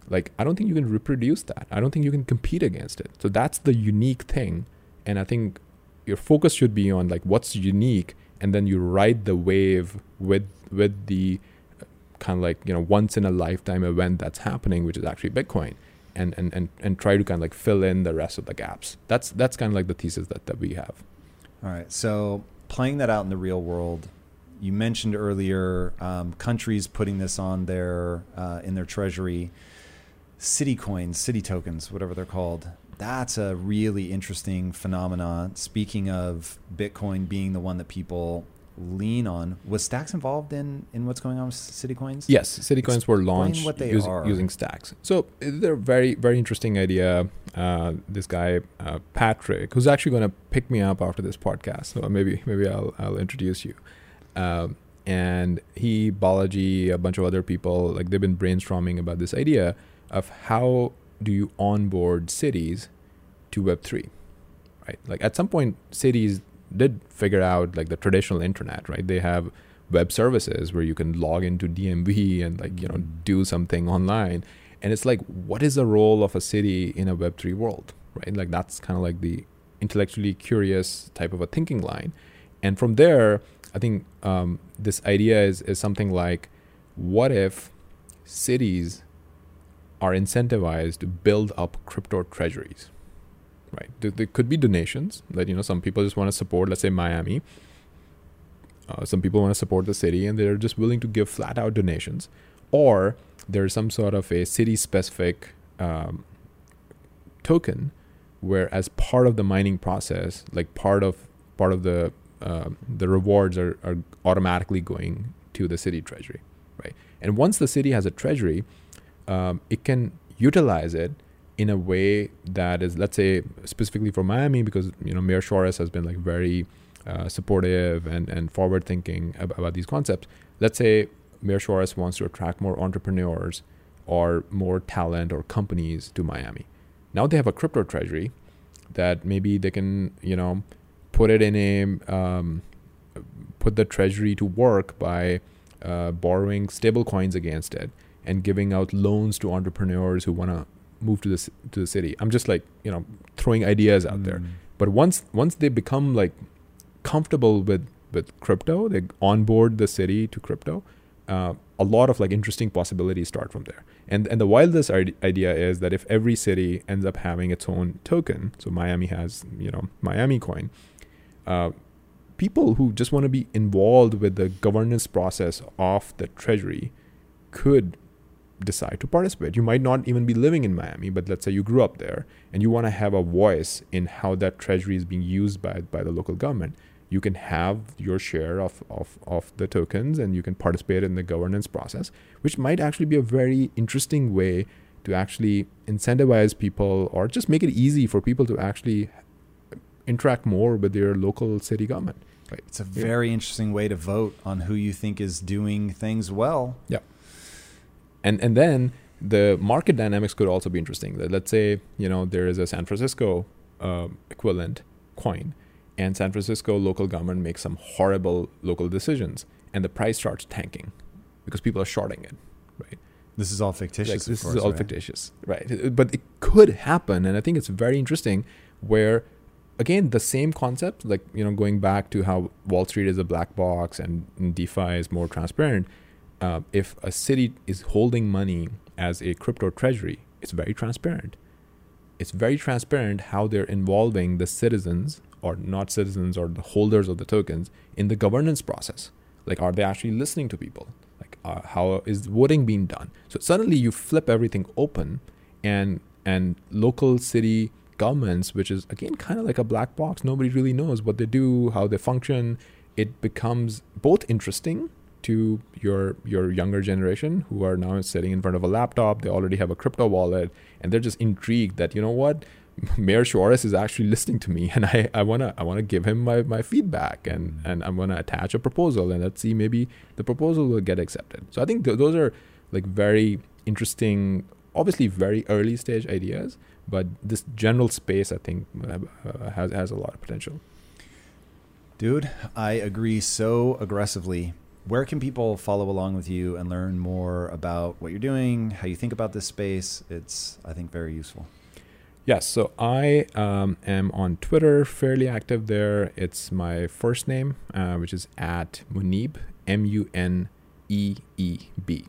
like I don't think you can reproduce that. I don't think you can compete against it. So that's the unique thing. And I think your focus should be on like what's unique and then you ride the wave with with the uh, kind of like, you know, once in a lifetime event that's happening, which is actually Bitcoin. And, and, and, and try to kind of like fill in the rest of the gaps. That's that's kind of like the thesis that, that we have. All right. So playing that out in the real world, you mentioned earlier um, countries putting this on their uh, in their treasury city coins, city tokens, whatever they're called. That's a really interesting phenomenon. Speaking of Bitcoin being the one that people lean on, was Stacks involved in in what's going on with city coins? Yes, city coins were launched using, using Stacks. So they're very very interesting idea. Uh, this guy uh, Patrick, who's actually going to pick me up after this podcast, so maybe maybe I'll I'll introduce you. Um, and he, Balaji, a bunch of other people, like they've been brainstorming about this idea of how do you onboard cities to Web3, right? Like at some point, cities did figure out like the traditional internet, right? They have web services where you can log into DMV and like, you know, do something online. And it's like, what is the role of a city in a Web3 world, right? Like that's kind of like the intellectually curious type of a thinking line. And from there, I think um, this idea is, is something like, what if cities are incentivized to build up crypto treasuries, right? There, could be donations that you know some people just want to support. Let's say Miami. Uh, some people want to support the city and they're just willing to give flat out donations, or there's some sort of a city specific um, token where as part of the mining process, like part of part of the uh, the rewards are, are automatically going to the city treasury, right? And once the city has a treasury, um, it can utilize it in a way that is, let's say, specifically for Miami, because you know Mayor Suarez has been like very uh, supportive and and forward thinking about, these concepts. Let's say Mayor Suarez wants to attract more entrepreneurs or more talent or companies to Miami. Now they have a crypto treasury that maybe they can you know put it in a um, put the treasury to work by uh, borrowing stable coins against it and giving out loans to entrepreneurs who want to move to this to the city. I'm just like you know throwing ideas out mm. there. But once once they become like comfortable with with crypto, they onboard the city to crypto. Uh, a lot of like interesting possibilities start from there. And and the wildest idea is that if every city ends up having its own token, so Miami has you know Miami coin. Uh, people who just want to be involved with the governance process of the treasury could decide to participate. You might not even be living in Miami, but let's say you grew up there and you want to have a voice in how that treasury is being used by, by the local government. You can have your share of, of, of the tokens and you can participate in the governance process, which might actually be a very interesting way to actually incentivize people or just make it easy for people to actually interact more with their local city government. Right. It's a very yeah. interesting way to vote on who you think is doing things well. Yeah and and then the market dynamics could also be interesting. Let's say you know there is a San Francisco uh, equivalent coin, and San Francisco local government makes some horrible local decisions, and the price starts tanking because people are shorting it, right? This is all fictitious. Like, this course, is all right? fictitious, right? But it could happen, and I think it's very interesting. Where, again, the same concept, like you know, going back to how Wall Street is a black box and DeFi is more transparent. Uh, if a city is holding money as a crypto treasury, it's very transparent. It's very transparent how they're involving the citizens or not citizens or the holders of the tokens in the governance process. Like, are they actually listening to people? Like, uh, how is voting being done? So suddenly you flip everything open, and and local city governments, which is again kind of like a black box, nobody really knows what they do, how they function. It becomes both interesting to your your younger generation who are now sitting in front of a laptop. They already have a crypto wallet, and they're just intrigued that you know what Mayor Suarez is actually listening to me, and I, I wanna I wanna give him my, my feedback, and and I'm gonna attach a proposal, and let's see maybe the proposal will get accepted. So I think th- those are like very interesting, obviously very early stage ideas, but this general space I think uh, has has a lot of potential. Dude, I agree so aggressively. Where can people follow along with you and learn more about what you're doing, how you think about this space? It's, I think, very useful. Yes, so I um, am on Twitter, fairly active there. It's my first name, uh, which is at Muneeb, M U N E E B.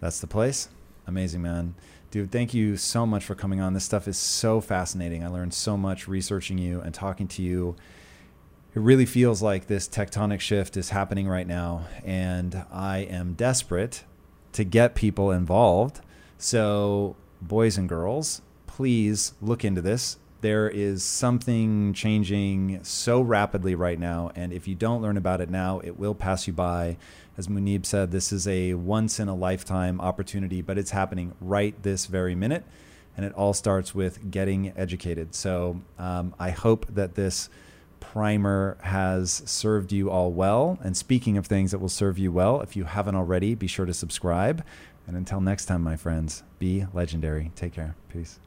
That's the place. Amazing, man. Dude, thank you so much for coming on. This stuff is so fascinating. I learned so much researching you and talking to you. It really feels like this tectonic shift is happening right now, and I am desperate to get people involved. So, boys and girls, please look into this. There is something changing so rapidly right now, and if you don't learn about it now, it will pass you by. As Muneeb said, this is a once in a lifetime opportunity, but it's happening right this very minute, and it all starts with getting educated. So um, I hope that this primer has served you all well. And speaking of things that will serve you well, if you haven't already, be sure to subscribe. And until next time, my friends, be legendary. Take care. Peace.